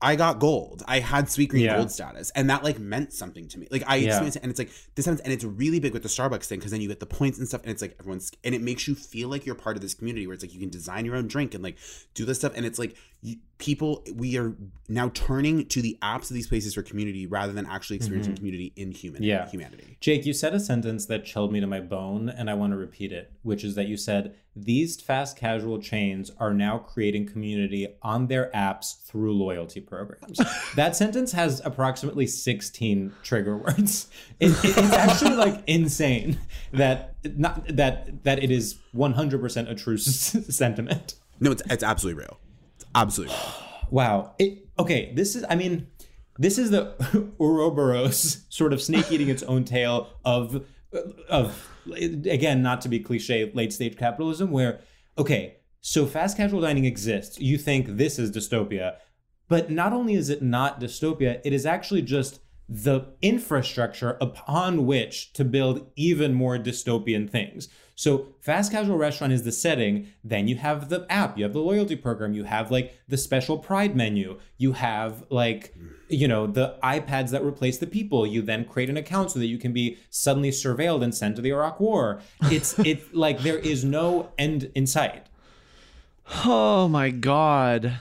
I got gold. I had Sweetgreen Yeah. gold status, and that like meant something to me. Like I Yeah. experienced it, and it's like this happens, and it's really big with the Starbucks thing because then you get the points and stuff, and it's like everyone's, and it makes you feel like you're part of this community where it's like you can design your own drink and like do this stuff, and it's like you, people we are now turning to the apps of these places for community rather than actually experiencing community in human Mm-hmm. Yeah. humanity. Jake, you said a sentence that chilled me to my bone, and I want to repeat it, which is that you said, These fast casual chains are now creating community on their apps through loyalty programs. *laughs* that sentence has approximately 16 trigger words. *laughs* It, it- it's actually like insane that not that that it is 100% a true s- *laughs* sentiment. No, it's it's absolutely real. Absolutely. *gasps* Wow. It okay, this is I mean, this is the *laughs* Ouroboros sort of snake eating its own tail of of again, not to be cliche, late stage capitalism, where okay, so fast casual dining exists. You think this is dystopia, but not only is it not dystopia, it is actually just the infrastructure upon which to build even more dystopian things. So, fast casual restaurant is the setting. Then you have the app, you have the loyalty program, you have like the special pride menu, you have like, you know, the iPads that replace the people. You then create an account so that you can be suddenly surveilled and sent to the Iraq War. It's *laughs* it like there is no end in sight. Oh my god.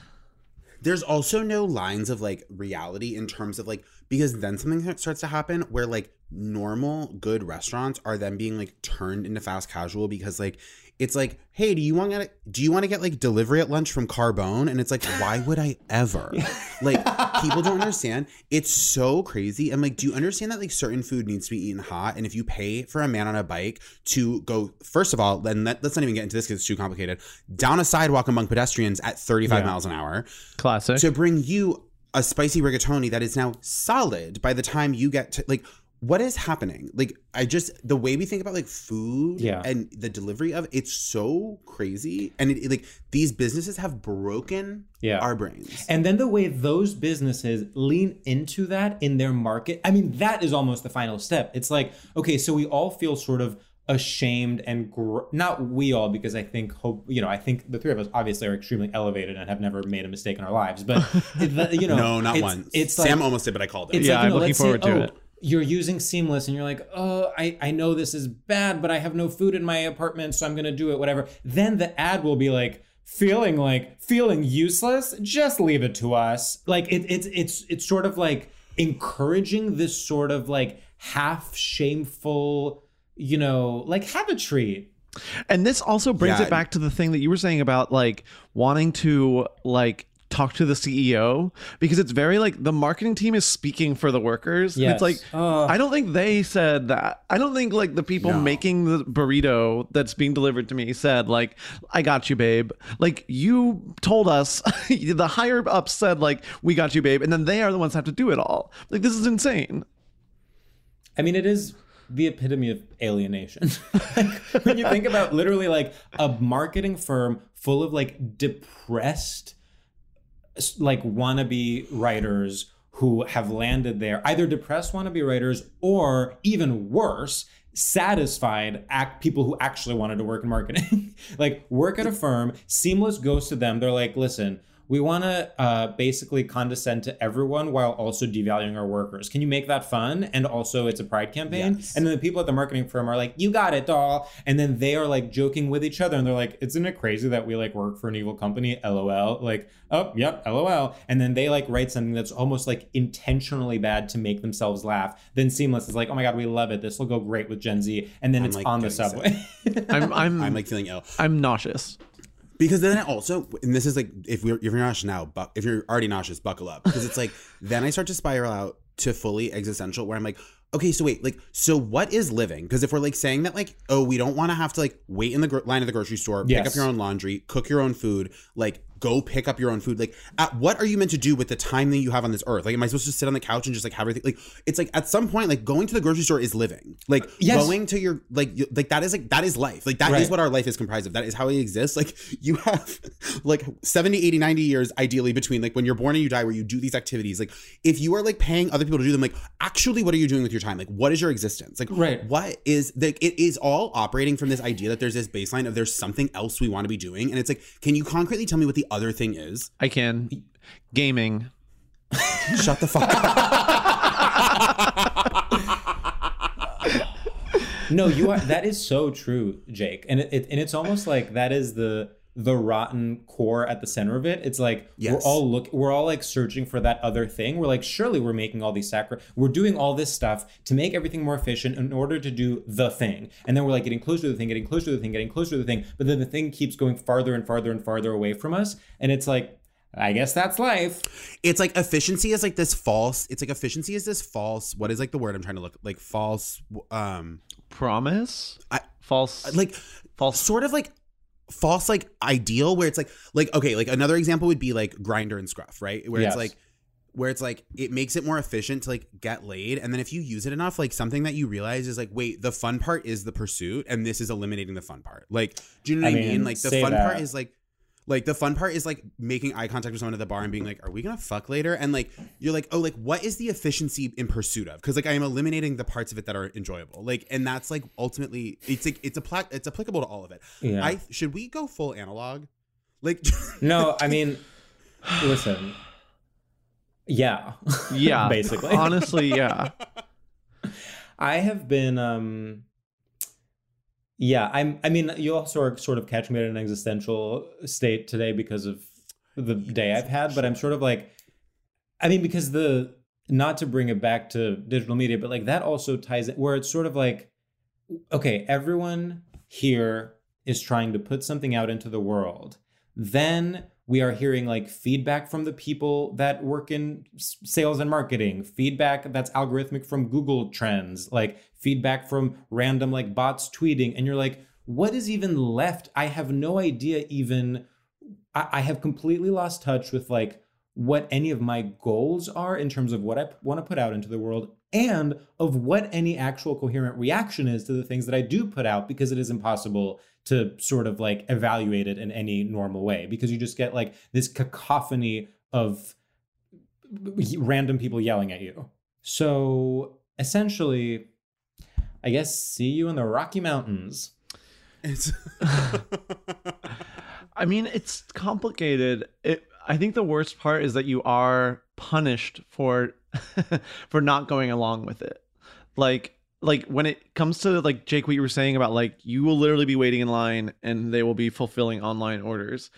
there's also no lines of like reality in terms of like because then something starts to happen where like normal good restaurants are then being like turned into fast casual because like it's like hey do you want to do you want to get like delivery at lunch from carbone? And it's like why would i ever? *laughs* Like people don't understand. It's so crazy. I'm like do you understand that like certain food needs to be eaten hot? And if you pay for a man on a bike to go first of all then let, us not even get into this because it's too complicated down a sidewalk among pedestrians at 35 Yeah. miles an hour Classic. to bring you a spicy rigatoni that is now solid by the time you get to like what is happening like i just the way we think about like food Yeah. and the delivery of it's so crazy and it, like these businesses have broken Yeah. our brains And then the way those businesses lean into that in their market, I mean, that is almost the final step. It's like, okay, so we all feel sort of ashamed and gr- not we all because I think hope you know I think the three of us obviously are extremely elevated and have never made a mistake in our lives, but *laughs* you know, no not it's, once It's like, sam almost did but i called it Yeah, like, I'm looking forward say, to oh, it. You're using Seamless and you're like, oh, I, I know this is bad, but I have no food in my apartment, so I'm going to do it, whatever. Then the ad will be like, feeling like, feeling useless, just leave it to us. Like, it, it's, it's, it's sort of like encouraging this sort of like half shameful, you know, like have a treat. And this also brings Yeah. it back to the thing that you were saying about like wanting to like talk to the CEO because it's very like the marketing team is speaking for the workers. And Yes. it's like Uh. I don't think they said that. I don't think like the people No. making the burrito that's being delivered to me said like I got you babe. Like you told us *laughs* the higher ups said like we got you babe and then they are the ones that have to do it all. Like this is insane. I mean, it is the epitome of alienation. *laughs* like, when you think about literally like a marketing firm full of like depressed, like wannabe writers who have landed there, either depressed wannabe writers or even worse, satisfied act people who actually wanted to work in marketing. *laughs* like work at a firm, Seamless goes to them. They're like, listen, we want to uh, basically condescend to everyone while also devaluing our workers. Can you make that fun? And also, it's a pride campaign. Yes. And then the people at the marketing firm are like, "You got it, doll." And then they are like joking with each other, and they're like, "Isn't it crazy that we like work for an evil company?" LOL. Like, oh, yep, LOL. And then they like write something that's almost like intentionally bad to make themselves laugh. Then Seamless is like, "Oh my god, we love it. This will go great with Gen Z." And then I'm, it's like, on the subway. *laughs* I'm I'm i'm like feeling ill I'm nauseous. Because then also and this is like if we're if you're nauseous now but if you're already nauseous buckle up. Because it's like *laughs* then i start to spiral out to fully existential where i'm like okay so wait like so what is living? Because if we're like saying that like oh we don't want to have to like wait in the gro- line of the grocery store pick up your own laundry cook your own food like go pick up your own food. Like at, what are you meant to do with the time that you have on this earth? Like am i supposed to sit on the couch and just like have everything? Like it's like at some point like going to the grocery store is living. Like uh, Yes. going to your like you, like that is like that is life. Like that is Right. what our life is comprised of. That is how it exists. Like you have *laughs* like 70 80 90 years ideally between like when you're born and you die where you do these activities. Like if you are like paying other people to do them like actually what are you doing with your time? Like what is your existence? Like Right. what is like it is all operating from this idea that there's this baseline of there's something else we want to be doing. And it's like can you concretely tell me what the other thing is I can gaming. shut the fuck up *laughs* no, you are. That is so true, Jake. And it, it and it's almost like that is the the rotten core at the center of it. It's like we're all look we're all like searching for that other thing. We're like, surely we're making all these sacri we're doing all this stuff to make everything more efficient in order to do the thing. And then we're like getting closer to the thing, getting closer to the thing, getting closer to the thing. But then the thing keeps going farther and farther and farther away from us. And it's like, I guess that's life. it's like efficiency is like this false it's like efficiency is this false what is like the word i'm trying to look like false um Promise? I- False like false sort of like false like ideal where it's like like okay like another example would be like Grindr and scruff right? Where Yes. it's like where it's like it makes it more efficient to like get laid and then if you use it enough like something that you realize is like wait the fun part is the pursuit and this is eliminating the fun part. Like do you know what i, I mean, mean, like the fun part is like like the fun part is like making eye contact with someone at the bar and being like are we gonna fuck later and like you're like oh like what is the efficiency in pursuit of because like i am eliminating the parts of it that are enjoyable like and that's like ultimately it's like it's a pla- it's applicable to all of it Yeah. i should we go full analog like *laughs* No, I mean, listen. Yeah. Yeah. *laughs* Basically. Honestly, yeah. *laughs* I have been um yeah, I'm I mean, you also are sort of catching me at an existential state today because of the day I've had, but I'm sort of like I mean, because the not to bring it back to digital media, but like that also ties it where it's sort of like okay, everyone here is trying to put something out into the world. Then we are hearing like feedback from the people that work in sales and marketing, feedback that's algorithmic from Google Trends, like feedback from random like bots tweeting. And you're like, what is even left? I have no idea even. I, I have completely lost touch with like what any of my goals are in terms of what I want to put out into the world and of what any actual coherent reaction is to the things that I do put out because it is impossible to sort of like evaluate it in any normal way because you just get like this cacophony of random people yelling at you. So essentially, I guess see you in the Rocky Mountains. it's *laughs* I mean, it's complicated. It I think the worst part is that you are punished for *laughs* for not going along with it. Like like when it comes to like Jake what you were saying about like you will literally be waiting in line and they will be fulfilling online orders.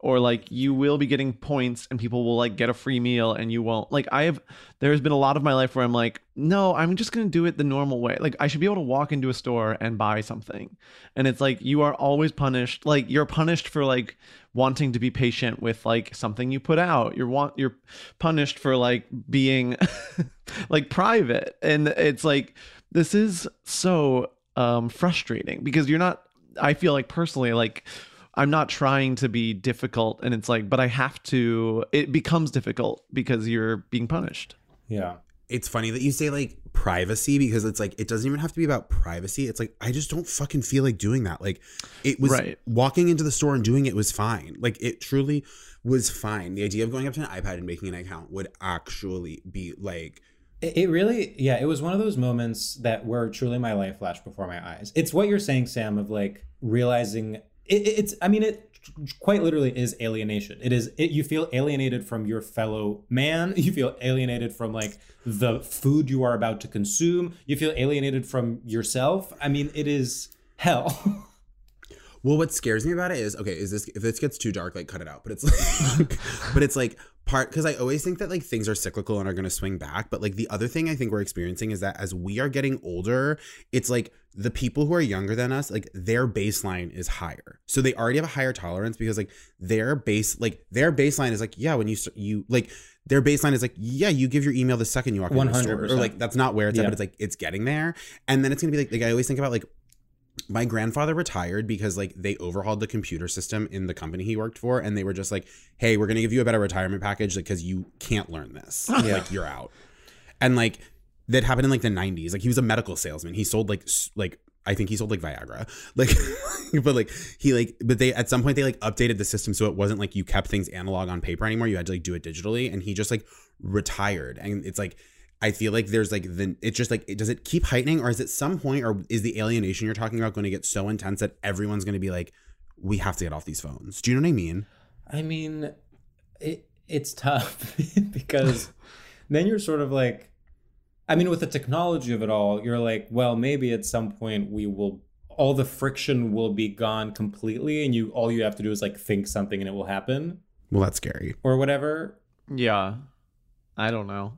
Or like you will be getting points and people will like get a free meal and you won't. Like i have there's been a lot of my life where i'm like no i'm just to do it the normal way. Like i should be able to walk into a store and buy something. And it's like you are always punished like you're punished for like wanting to be patient with like something you put out. You're want you're punished for like being *laughs* like private. And it's like this is so um frustrating because you're not i feel like personally like I'm not trying to be difficult and it's like but I have to it becomes difficult because you're being punished. Yeah. it's funny that you say like privacy because it's like it doesn't even have to be about privacy. It's like I just don't fucking feel like doing that. Like it was Right. walking into the store and doing it was fine. Like it truly was fine. The idea of going up to an iPad and making an account would actually be like It really, yeah, it was one of those moments that were truly my life flashed before my eyes. It's what you're saying, Sam, of like realizing it- it's, I mean, it quite literally is alienation. It is, it, you feel alienated from your fellow man. *laughs* You feel alienated from like the food you are about to consume. You feel alienated from yourself. I mean, it is hell. *laughs* Well, what scares me about it is okay. Is this if this gets too dark, like cut it out. But it's like, *laughs* but it's like part because I always think that like things are cyclical and are going to swing back. But like the other thing I think we're experiencing is that as we are getting older, it's like the people who are younger than us, like their baseline is higher, so they already have a higher tolerance because like their base, like their baseline is like yeah, when you you like their baseline is like yeah, you give your email the second you walk into the store, or like that's not where it's at, but it's like it's getting there, and then it's gonna be like like I always think about like my grandfather retired because like they overhauled the computer system in the company he worked for and they were just like hey we're going to give you a better retirement package because you can't learn this *laughs* like you're out and like that happened in like the 90s like he was a medical salesman he sold like like I think he sold like Viagra. *laughs* Like *laughs* but like he like but they at some point they like updated the system so it wasn't like you kept things analog on paper anymore. You had to like do it digitally and he just like retired. And it's like I feel like there's like the it's just like does it keep heightening or is it some point or is the alienation you're talking about going to get so intense that everyone's going to be like we have to get off these phones. Do you know what I mean? I mean, it it's tough *laughs* because *laughs* then you're sort of like, I mean, with the technology of it all, you're like, well, maybe at some point we will, all the friction will be gone completely, and you all you have to do is like think something and it will happen Well, that's scary. or whatever, Yeah. I don't know.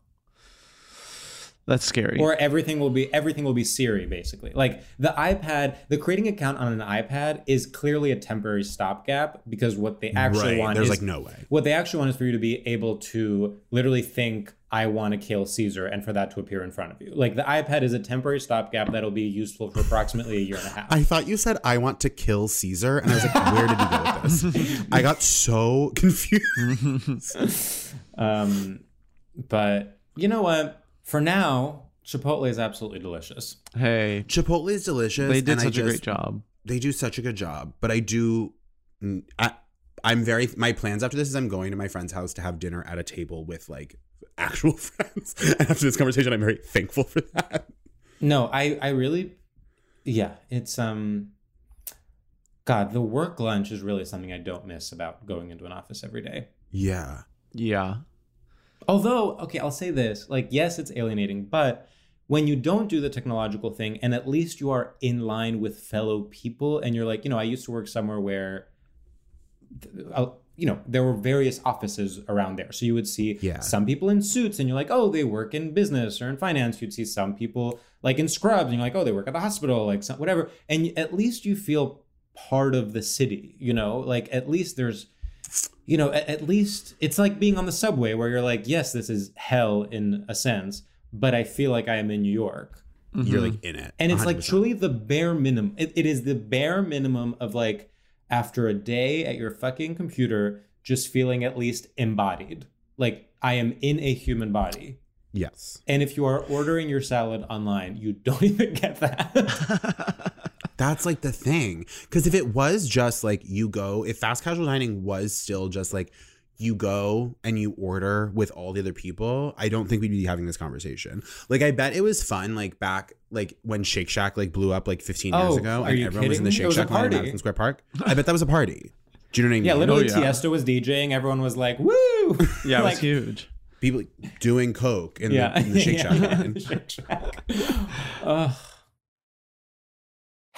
That's scary. or everything will be everything will be Siri basically. Like the iPad, the creating account on an iPad is clearly a temporary stopgap because what they actually right. want There's is like no way. What they actually want is for you to be able to literally think, I want to kill Caesar, and for that to appear in front of you. Like the iPad is a temporary stopgap that'll be useful for approximately a year and a half. I thought you said I want to kill Caesar, and I was like, where did you go with this? *laughs* I got so confused. *laughs* Um, But you know what? For now, Chipotle is absolutely delicious. Hey, Chipotle is delicious. they did and I such a great job. They do such a good job. But I do. mm, I, I'm very. My plans after this is I'm going to my friend's house to have dinner at a table with like actual *laughs* friends. And after this conversation, I'm very thankful for that. No, I I really yeah, it's um God, the work lunch is really something I don't miss about going into an office every day. Yeah. Yeah. Although, okay, I'll say this, like yes, it's alienating, but when you don't do the technological thing and at least you are in line with fellow people and you're like, you know, I used to work somewhere where you know, there were various offices around there. So you would see Yeah. some people in suits and you're like, oh, they work in business or in finance. You'd see some people like in scrubs and you're like, oh, they work at the hospital, like some, whatever. And at least you feel part of the city, you know, like at least there's, you know, at, at least it's like being on the subway where you're like, yes, this is hell in a sense, but I feel like I am in New York You're like mm-hmm. in it. and it's like 100%. truly the bare minimum it, it is the bare minimum of like after a day at your fucking computer just feeling at least embodied like i am in a human body Yes. and if you are ordering your salad online you don't *laughs* even get that *laughs* That's like the thing. Because if it was just like you go, if fast casual dining was still just like you go and you order with all the other people, I don't think we'd be having this conversation. Like I bet it was fun like back like when Shake Shack like blew up like 15 years Oh, ago and you everyone was in the? Shake It Shack line in party. Madison Square Park. *laughs* I bet that was a party. Do you know what I mean? yeah literally Oh, yeah. tiesto was djing everyone was like woo *laughs* Yeah, it was huge. *laughs* People doing coke in, yeah the, in the Shake Yeah. Shack line. Shake Shack. Ugh.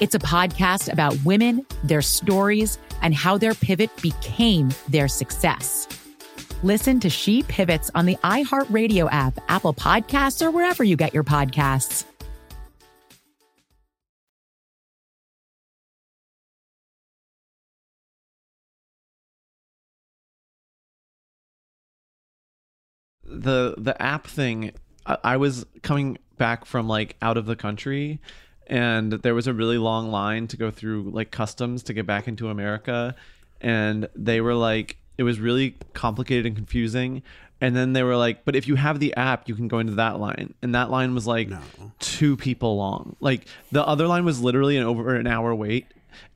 It's a podcast about women, their stories, and how their pivot became their success. Listen to She Pivots on the iHeartRadio app, Apple Podcasts, or wherever you get your podcasts. the the app thing I, I was coming back from like out of the country and there was a really long line to go through like customs to get back into America and they were like it was really complicated and confusing And then they were like, but if you have the app, you can go into that line. And that line was like No. two people long. Like the other line was literally an over an hour wait.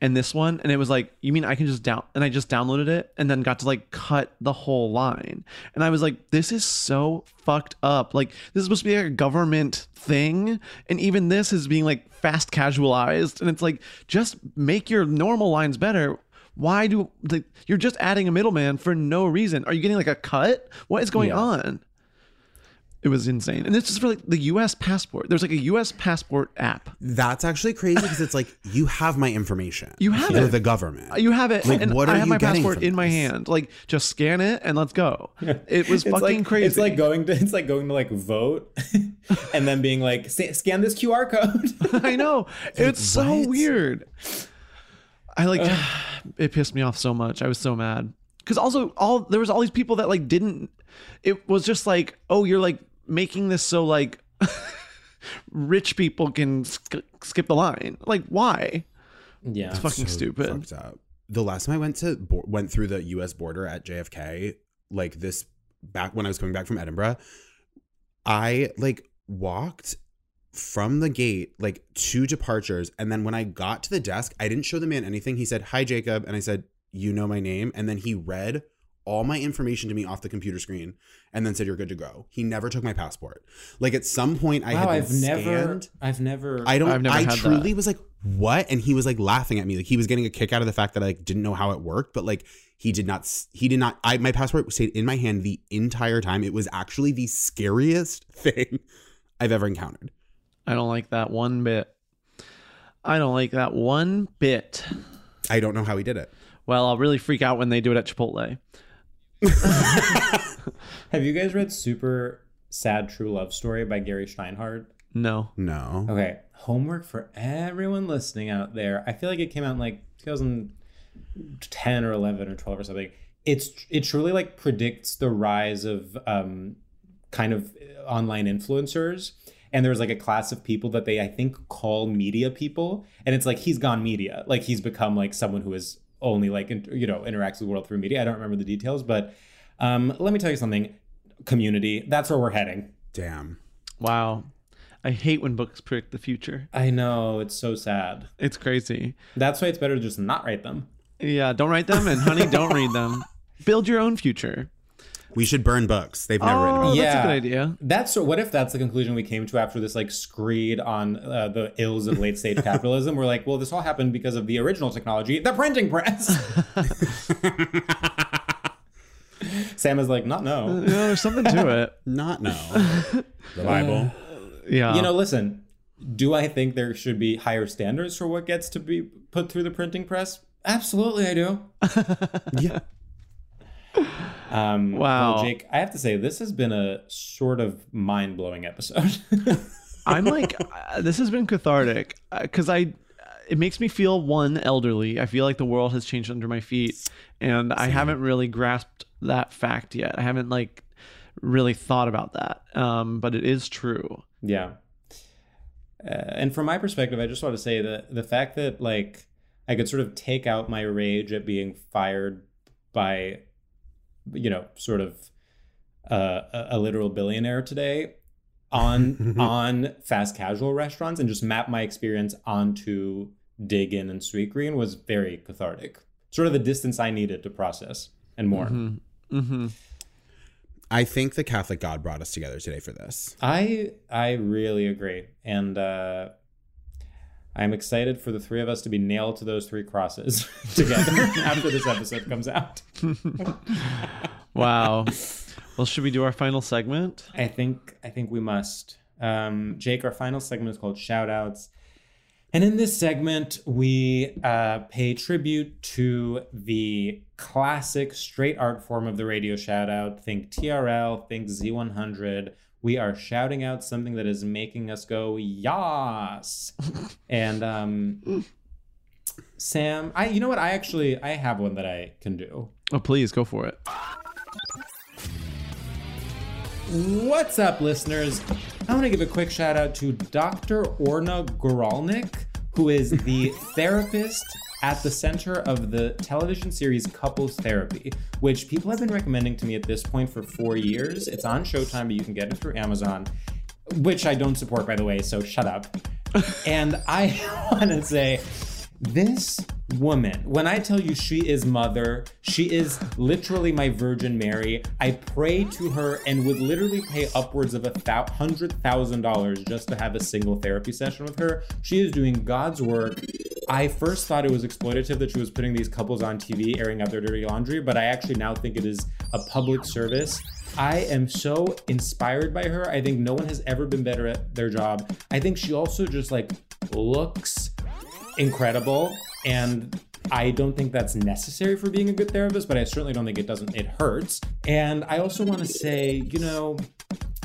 And this one, and it was like, you mean I can just down and I just downloaded it and then got to like cut the whole line. And I was like, this is so fucked up. Like this is supposed to be like a government thing. And even this is being like fast casualized. And it's like, just make your normal lines better. Why do like you're just adding a middleman for no reason? Are you getting like a cut? What is going Yeah. on? It was insane. And this is for like the US passport. There's like a US passport app. That's actually crazy because it's like you have my information. You have You're it. the government. You have it, Like, and what are I have you my passport in my hand. Like, just scan it and let's go. *laughs* It was It's fucking like, crazy. It's like going to it's like going to like vote, *laughs* and then being like, scan this QR code. *laughs* I know. It's so what? weird. I like *sighs* it pissed me off so much. I was so mad. Cuz also all there was all these people that like didn't it was just like, "Oh, you're like making this so like *laughs* rich people can sk- skip the line." Like, why? yeah, It's fucking so stupid. up. The last time I went to bo- went through the U.S. border at JFK, like this back when I was coming back from Edinburgh, I like walked from the gate like two departures, and then when I got to the desk, I didn't show the man anything. He said, "Hi, Jacob," and I said, "You know my name," and then he read all my information to me off the computer screen and then said you're good to go. He never took my passport. Like at some point I had wow, been I've never. I've never. I don't. I've never I had truly that. was like, "What?" And he was like laughing at me, like he was getting a kick out of the fact that I like, didn't know how it worked. But like, he did not. He did not. I my passport stayed in my hand the entire time. It was actually the scariest *laughs* thing I've ever encountered. I don't like that one bit. I don't like that one bit. I don't know how he did it. Well, I'll really freak out when they do it at Chipotle. *laughs* Have you guys read Super Sad True Love Story by Gary Shteyngart? No. No. Okay, homework for everyone listening out there. I feel like it came out in like 2010 or 11 or 12 or something. It's it truly like predicts the rise of um, kind of online influencers. And there's like a class of people that they I think call media people, and it's like he's gone media, like he's become like someone who is only like you know interacts with the world through media. I don't remember the details, but um, let me tell you something. Community, that's where we're heading. Damn. Wow. I hate when books predict the future. I know it's so sad. It's crazy. That's why it's better to just not write them. Yeah, don't write them, and honey, don't read them. *laughs* Build your own future. We should burn books. They've never written Oh, about. that's a good idea. That's what if that's the conclusion we came to after this like screed on uh, the ills of late stage *laughs* capitalism? We're like, well, this all happened because of the original technology, the printing press. *laughs* Sam is like, not no. You know, there's something to it. *laughs* Not no. the Bible. Yeah. You know, listen. Do I think there should be higher standards for what gets to be put through the printing press? Absolutely, I do. yeah. Um, Wow. Well, Jake, I have to say this has been a sort of mind blowing episode. *laughs* I'm like, uh, this has been cathartic because I, it makes me feel one elderly. I feel like the world has changed under my feet, and I haven't really grasped that fact yet. I haven't like really thought about that, um, but it is true. Yeah. Uh, and from my perspective, I just want to say that the fact that like I could sort of take out my rage at being fired by, you know, sort of uh, a, a literal billionaire today on *laughs* on fast casual restaurants and just map my experience onto Dig Inn and Sweetgreen was very cathartic. Sort of the distance I needed to process and more. Mm-hmm. I think the Catholic God brought us together today for this. I I really agree, and uh, I'm excited for the three of us to be nailed to those three crosses *laughs* together *laughs* after this episode comes out. *laughs* Wow. well, should we do our final segment? I think I think we must. Um, Jake, our final segment is called Shout Outs. And in this segment, we uh, pay tribute to the classic straight art form of the radio shout out. Think TRL, think Z100. We are shouting out something that is making us go, yas. *laughs* and um, Sam, I you know what? I actually I have one that I can do. Oh, please go for it. What's up, listeners? I want to give a quick shout out to Dr. Orna Guralnik, who is the therapist at the center of the television series Couples Therapy, which people have been recommending to me at this point for four years. It's on Showtime, but you can get it through Amazon, which I don't support, by the way, so shut up. *laughs* and I *laughs* want to say, this woman, when I tell you she is mother, she is literally my Virgin Mary. I pray to her and would literally pay upwards of a hundred thousand dollars just to have a single therapy session with her. She is doing God's work. I first thought it was exploitative that she was putting these couples on TV airing out their dirty laundry, but I actually now think it is a public service. I am so inspired by her. I think no one has ever been better at their job. I think she also just like looks incredible and I don't think that's necessary for being a good therapist, but I certainly don't think it doesn't it hurts. And I also want to say, you know,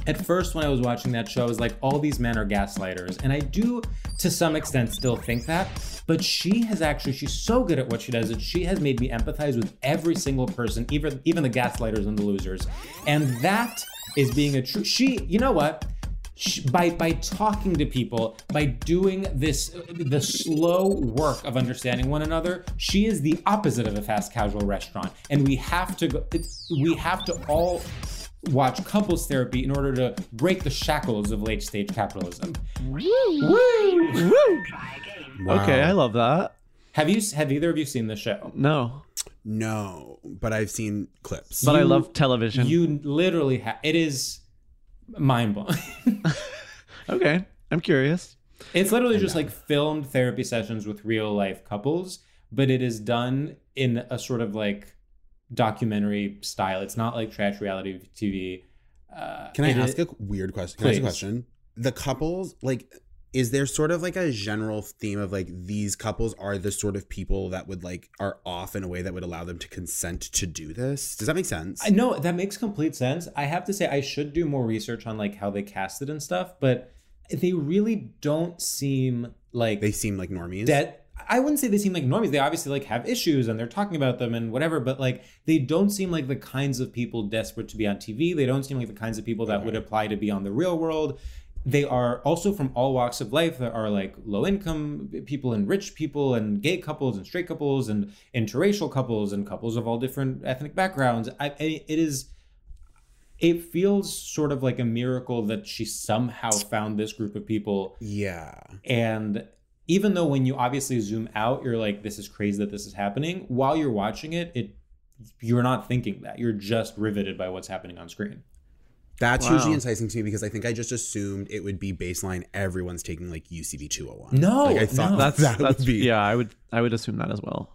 at first when I was watching that show, I was like, all these men are gaslighters. And I do to some extent still think that. But she has actually, she's so good at what she does that she has made me empathize with every single person, even even the gaslighters and the losers. And that is being a true she, you know what? By by talking to people by doing this the slow work of understanding one another she is the opposite of a fast casual restaurant and we have to go we have to all watch couples therapy in order to break the shackles of late stage capitalism Wow. Okay, I love that. have you have either of you seen the show No, No, but I've seen clips. but I love television. you literally have it is mind blowing *laughs* okay, I'm curious. It's literally just like filmed therapy sessions with real life couples, but it is done in a sort of like documentary style. It's not like trash reality TV. Uh, Can I ask is- a weird question? Can I ask a question? The couples, like, is there sort of like a general theme of like these couples are the sort of people that would like are off in a way that would allow them to consent to do this? Does that make sense? I know that makes complete sense. I have to say I should do more research on like how they cast it and stuff, but they really don't seem like They seem like normies. that I wouldn't say they seem like normies. They obviously like have issues and they're talking about them and whatever, but like they don't seem like the kinds of people desperate to be on TV. They don't seem like the kinds of people that would apply to be on the real world. They are also from all walks of life. There are like low income people and rich people and gay couples and straight couples and interracial couples and couples of all different ethnic backgrounds. I, I it is it feels sort of like a miracle that she somehow found this group of people yeah. and even though when you obviously zoom out, you're like, this is crazy that this is happening, while you're watching it, it you're not thinking that. You're just riveted by what's happening on screen. That's Wow. usually enticing to me because I think I just assumed it would be baseline. Everyone's taking like UCB 201. No, like I thought no. That's that that's would be. yeah. I would I would assume that as well.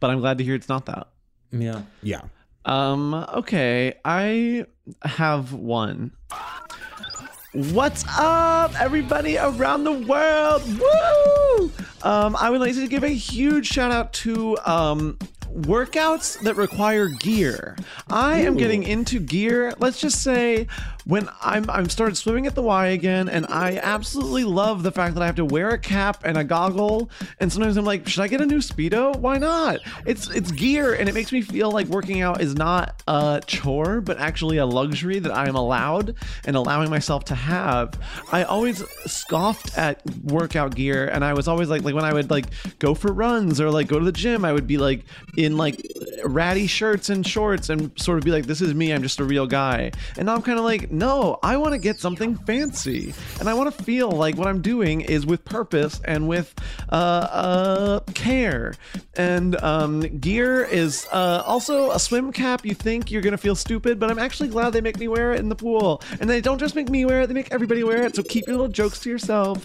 But I'm glad to hear it's not that. Yeah. Yeah. Um, okay, I have one. What's up, everybody around the world? Woo! Um, I would like to give a huge shout out to um workouts that require gear. I am getting into gear. Let's just say when I'm I'm started swimming at the Y again, and I absolutely love the fact that I have to wear a cap and a goggle. And sometimes I'm like, should I get a new speedo? Why not? It's it's gear, and it makes me feel like working out is not a chore, but actually a luxury that I am allowed and allowing myself to have. I always scoffed at workout gear, and I was always like, like when I would like go for runs or like go to the gym, I would be like in like ratty shirts and shorts and sort of be like, this is me, I'm just a real guy. And now I'm kind of like, no, I want to get something fancy, and I want to feel like what I'm doing is with purpose and with uh, uh, care. And um, gear is uh, also a swim cap. You think you're gonna feel stupid, but I'm actually glad they make me wear it in the pool. And they don't just make me wear it; they make everybody wear it. So keep your little jokes to yourself.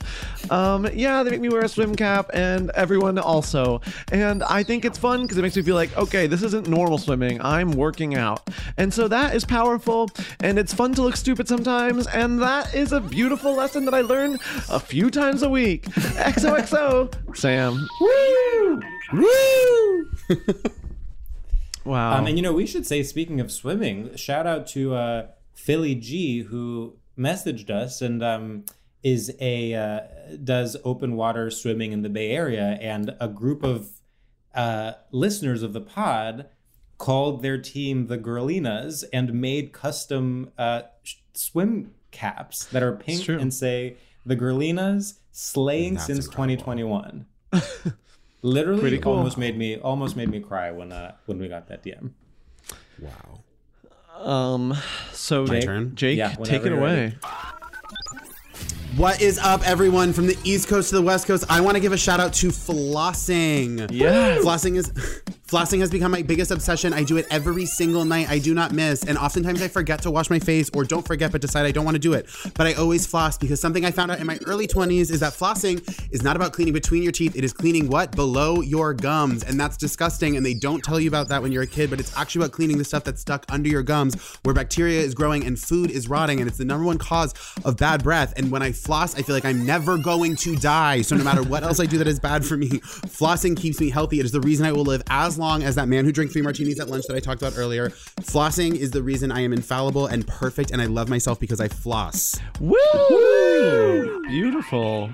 Um, yeah, they make me wear a swim cap, and everyone also. And I think it's fun because it makes me feel like, okay, this isn't normal swimming. I'm working out, and so that is powerful. And it's fun to look stupid sometimes, and that is a beautiful lesson that I learn a few times a week. XOXO, Sam. Woo! Woo! *laughs* wow. Um, and you know, we should say, speaking of swimming, shout out to uh, Philly G who messaged us and um, is a uh, does open water swimming in the Bay Area, and a group of uh, listeners of the pod called their team the Girlinas and made custom uh, sh- swim caps that are pink and say the Girlinas slaying That's since incredible. 2021. *laughs* Literally, Pretty cool. almost made me almost made me cry when uh, when we got that DM. Wow. Um, so My turn? Jake, Yeah, take it away. What is up, everyone from the East Coast to the West Coast? I want to give a shout out to flossing. Yeah. Flossing is *laughs* flossing has become my biggest obsession. I do it every single night. I do not miss, and oftentimes I forget to wash my face or don't forget but decide I don't want to do it. But I always floss because something I found out in my early 20s is that flossing is not about cleaning between your teeth. It is cleaning what? Below your gums. And that's disgusting and they don't tell you about that when you're a kid, but it's actually about cleaning the stuff that's stuck under your gums where bacteria is growing and food is rotting and it's the number one cause of bad breath. And when I floss, I feel like I'm never going to die. So no matter what else I do that is bad for me, flossing keeps me healthy. It is the reason I will live as long as that man who drank three martinis at lunch that I talked about earlier. Flossing is the reason I am infallible and perfect and I love myself because I floss. Woo! Beautiful.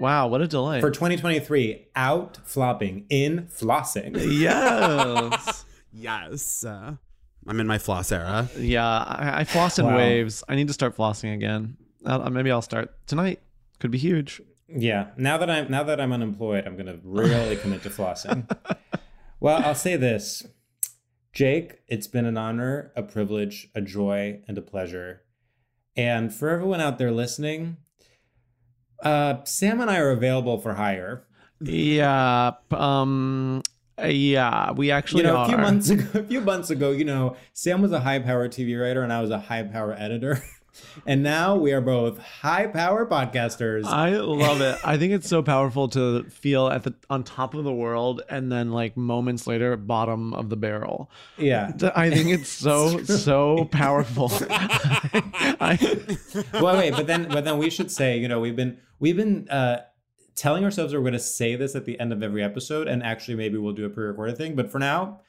Wow, what a delight. For 2023, out flopping, in flossing. yes. *laughs* Yes. Uh, I'm in my floss era. yeah, I, I floss in Wow. waves. I need to start flossing again. Uh, maybe I'll start tonight. Could be huge. Yeah. Now that I'm now that I'm unemployed, I'm gonna really commit to flossing. *laughs* Well, I'll say this. Jake, it's been an honor, a privilege, a joy, and a pleasure. And for everyone out there listening, uh, Sam and I are available for hire. Yeah. Um. Yeah, we actually you know, are. a few months ago, *laughs* a few months ago, you know, Sam was a high power TV writer and I was a high power editor. And now we are both high power podcasters. I love it. I think it's so powerful to feel at the on top of the world and then like moments later bottom of the barrel. yeah. I think it's *laughs* so so powerful. *laughs* *laughs* I, well, wait, but then, but then we should say, you know, we've been, we've been uh, telling ourselves we're going to say this at the end of every episode, and actually, maybe we'll do a pre-recorded thing. But for now,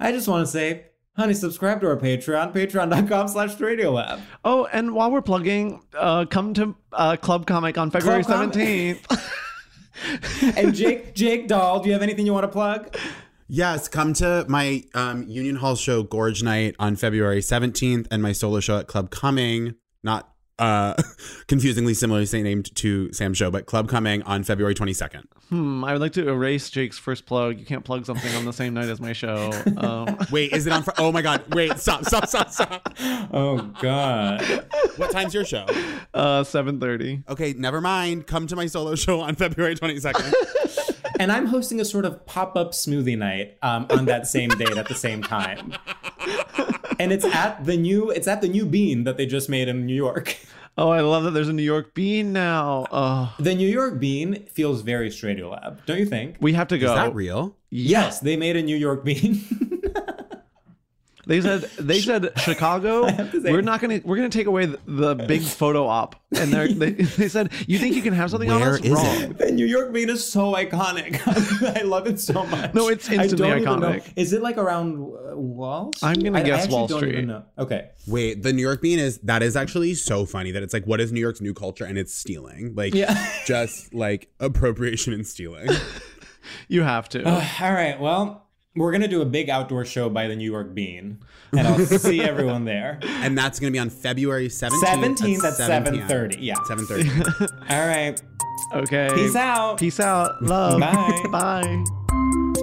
I just want to say, honey, subscribe to our Patreon, Patreon.com/slash Stradiolab. oh, and while we're plugging, uh, come to uh, Club Comic on February Club Comic. seventeenth. *laughs* And Jake, Jake Dahl, do you have anything you want to plug? Yes, come to my um, Union Hall show, Gorge Night, on February 17th, and my solo show at Club Cumming, not uh, *laughs* confusingly similarly named to Sam's show, but Club Cumming on February 22nd. hmm, I would like to erase Jake's first plug. You can't plug something on the same night as my show. Um, *laughs* Wait, is it on? Fr- oh my God! Wait, stop, stop, stop, stop. *laughs* Oh God. What time's your show? uh, seven thirty. Okay, never mind. Come to my solo show on February 22nd. and I'm hosting a sort of pop-up smoothie night um, on that same date at the same time. And it's at the new, it's at the new Bean that they just made in New York. *laughs* Oh, I love that. There's a New York Bean now. Oh, The New York Bean feels very Stradiolab, don't you think? we have to go. Is that real? Yes, they made a New York Bean. *laughs* They said they said *laughs* Chicago. say- We're not gonna we're gonna take away the, the big photo op, and they're, they *laughs* they said you think you can have something on Where us? is Wrong. it? the New York Bean is so iconic. *laughs* I love it so much. No, it's I instantly don't even know- iconic. Is it like around uh, Wall? I'm gonna I- I guess actually Wall don't Street. even know. Okay. Wait, the New York Bean is that is actually so funny that it's like, what is New York's new culture? And it's stealing. Like, Yeah. just like appropriation and stealing. You have to. Uh, *sighs* all right. Well, we're gonna do a big outdoor show by the New York Bean, and I'll see *laughs* everyone there. and that's going to be on February 17th. 17th at 7:30, yeah. 7.30. All right. *laughs* okay. Peace out. Peace out. Love. Bye. *laughs* Bye.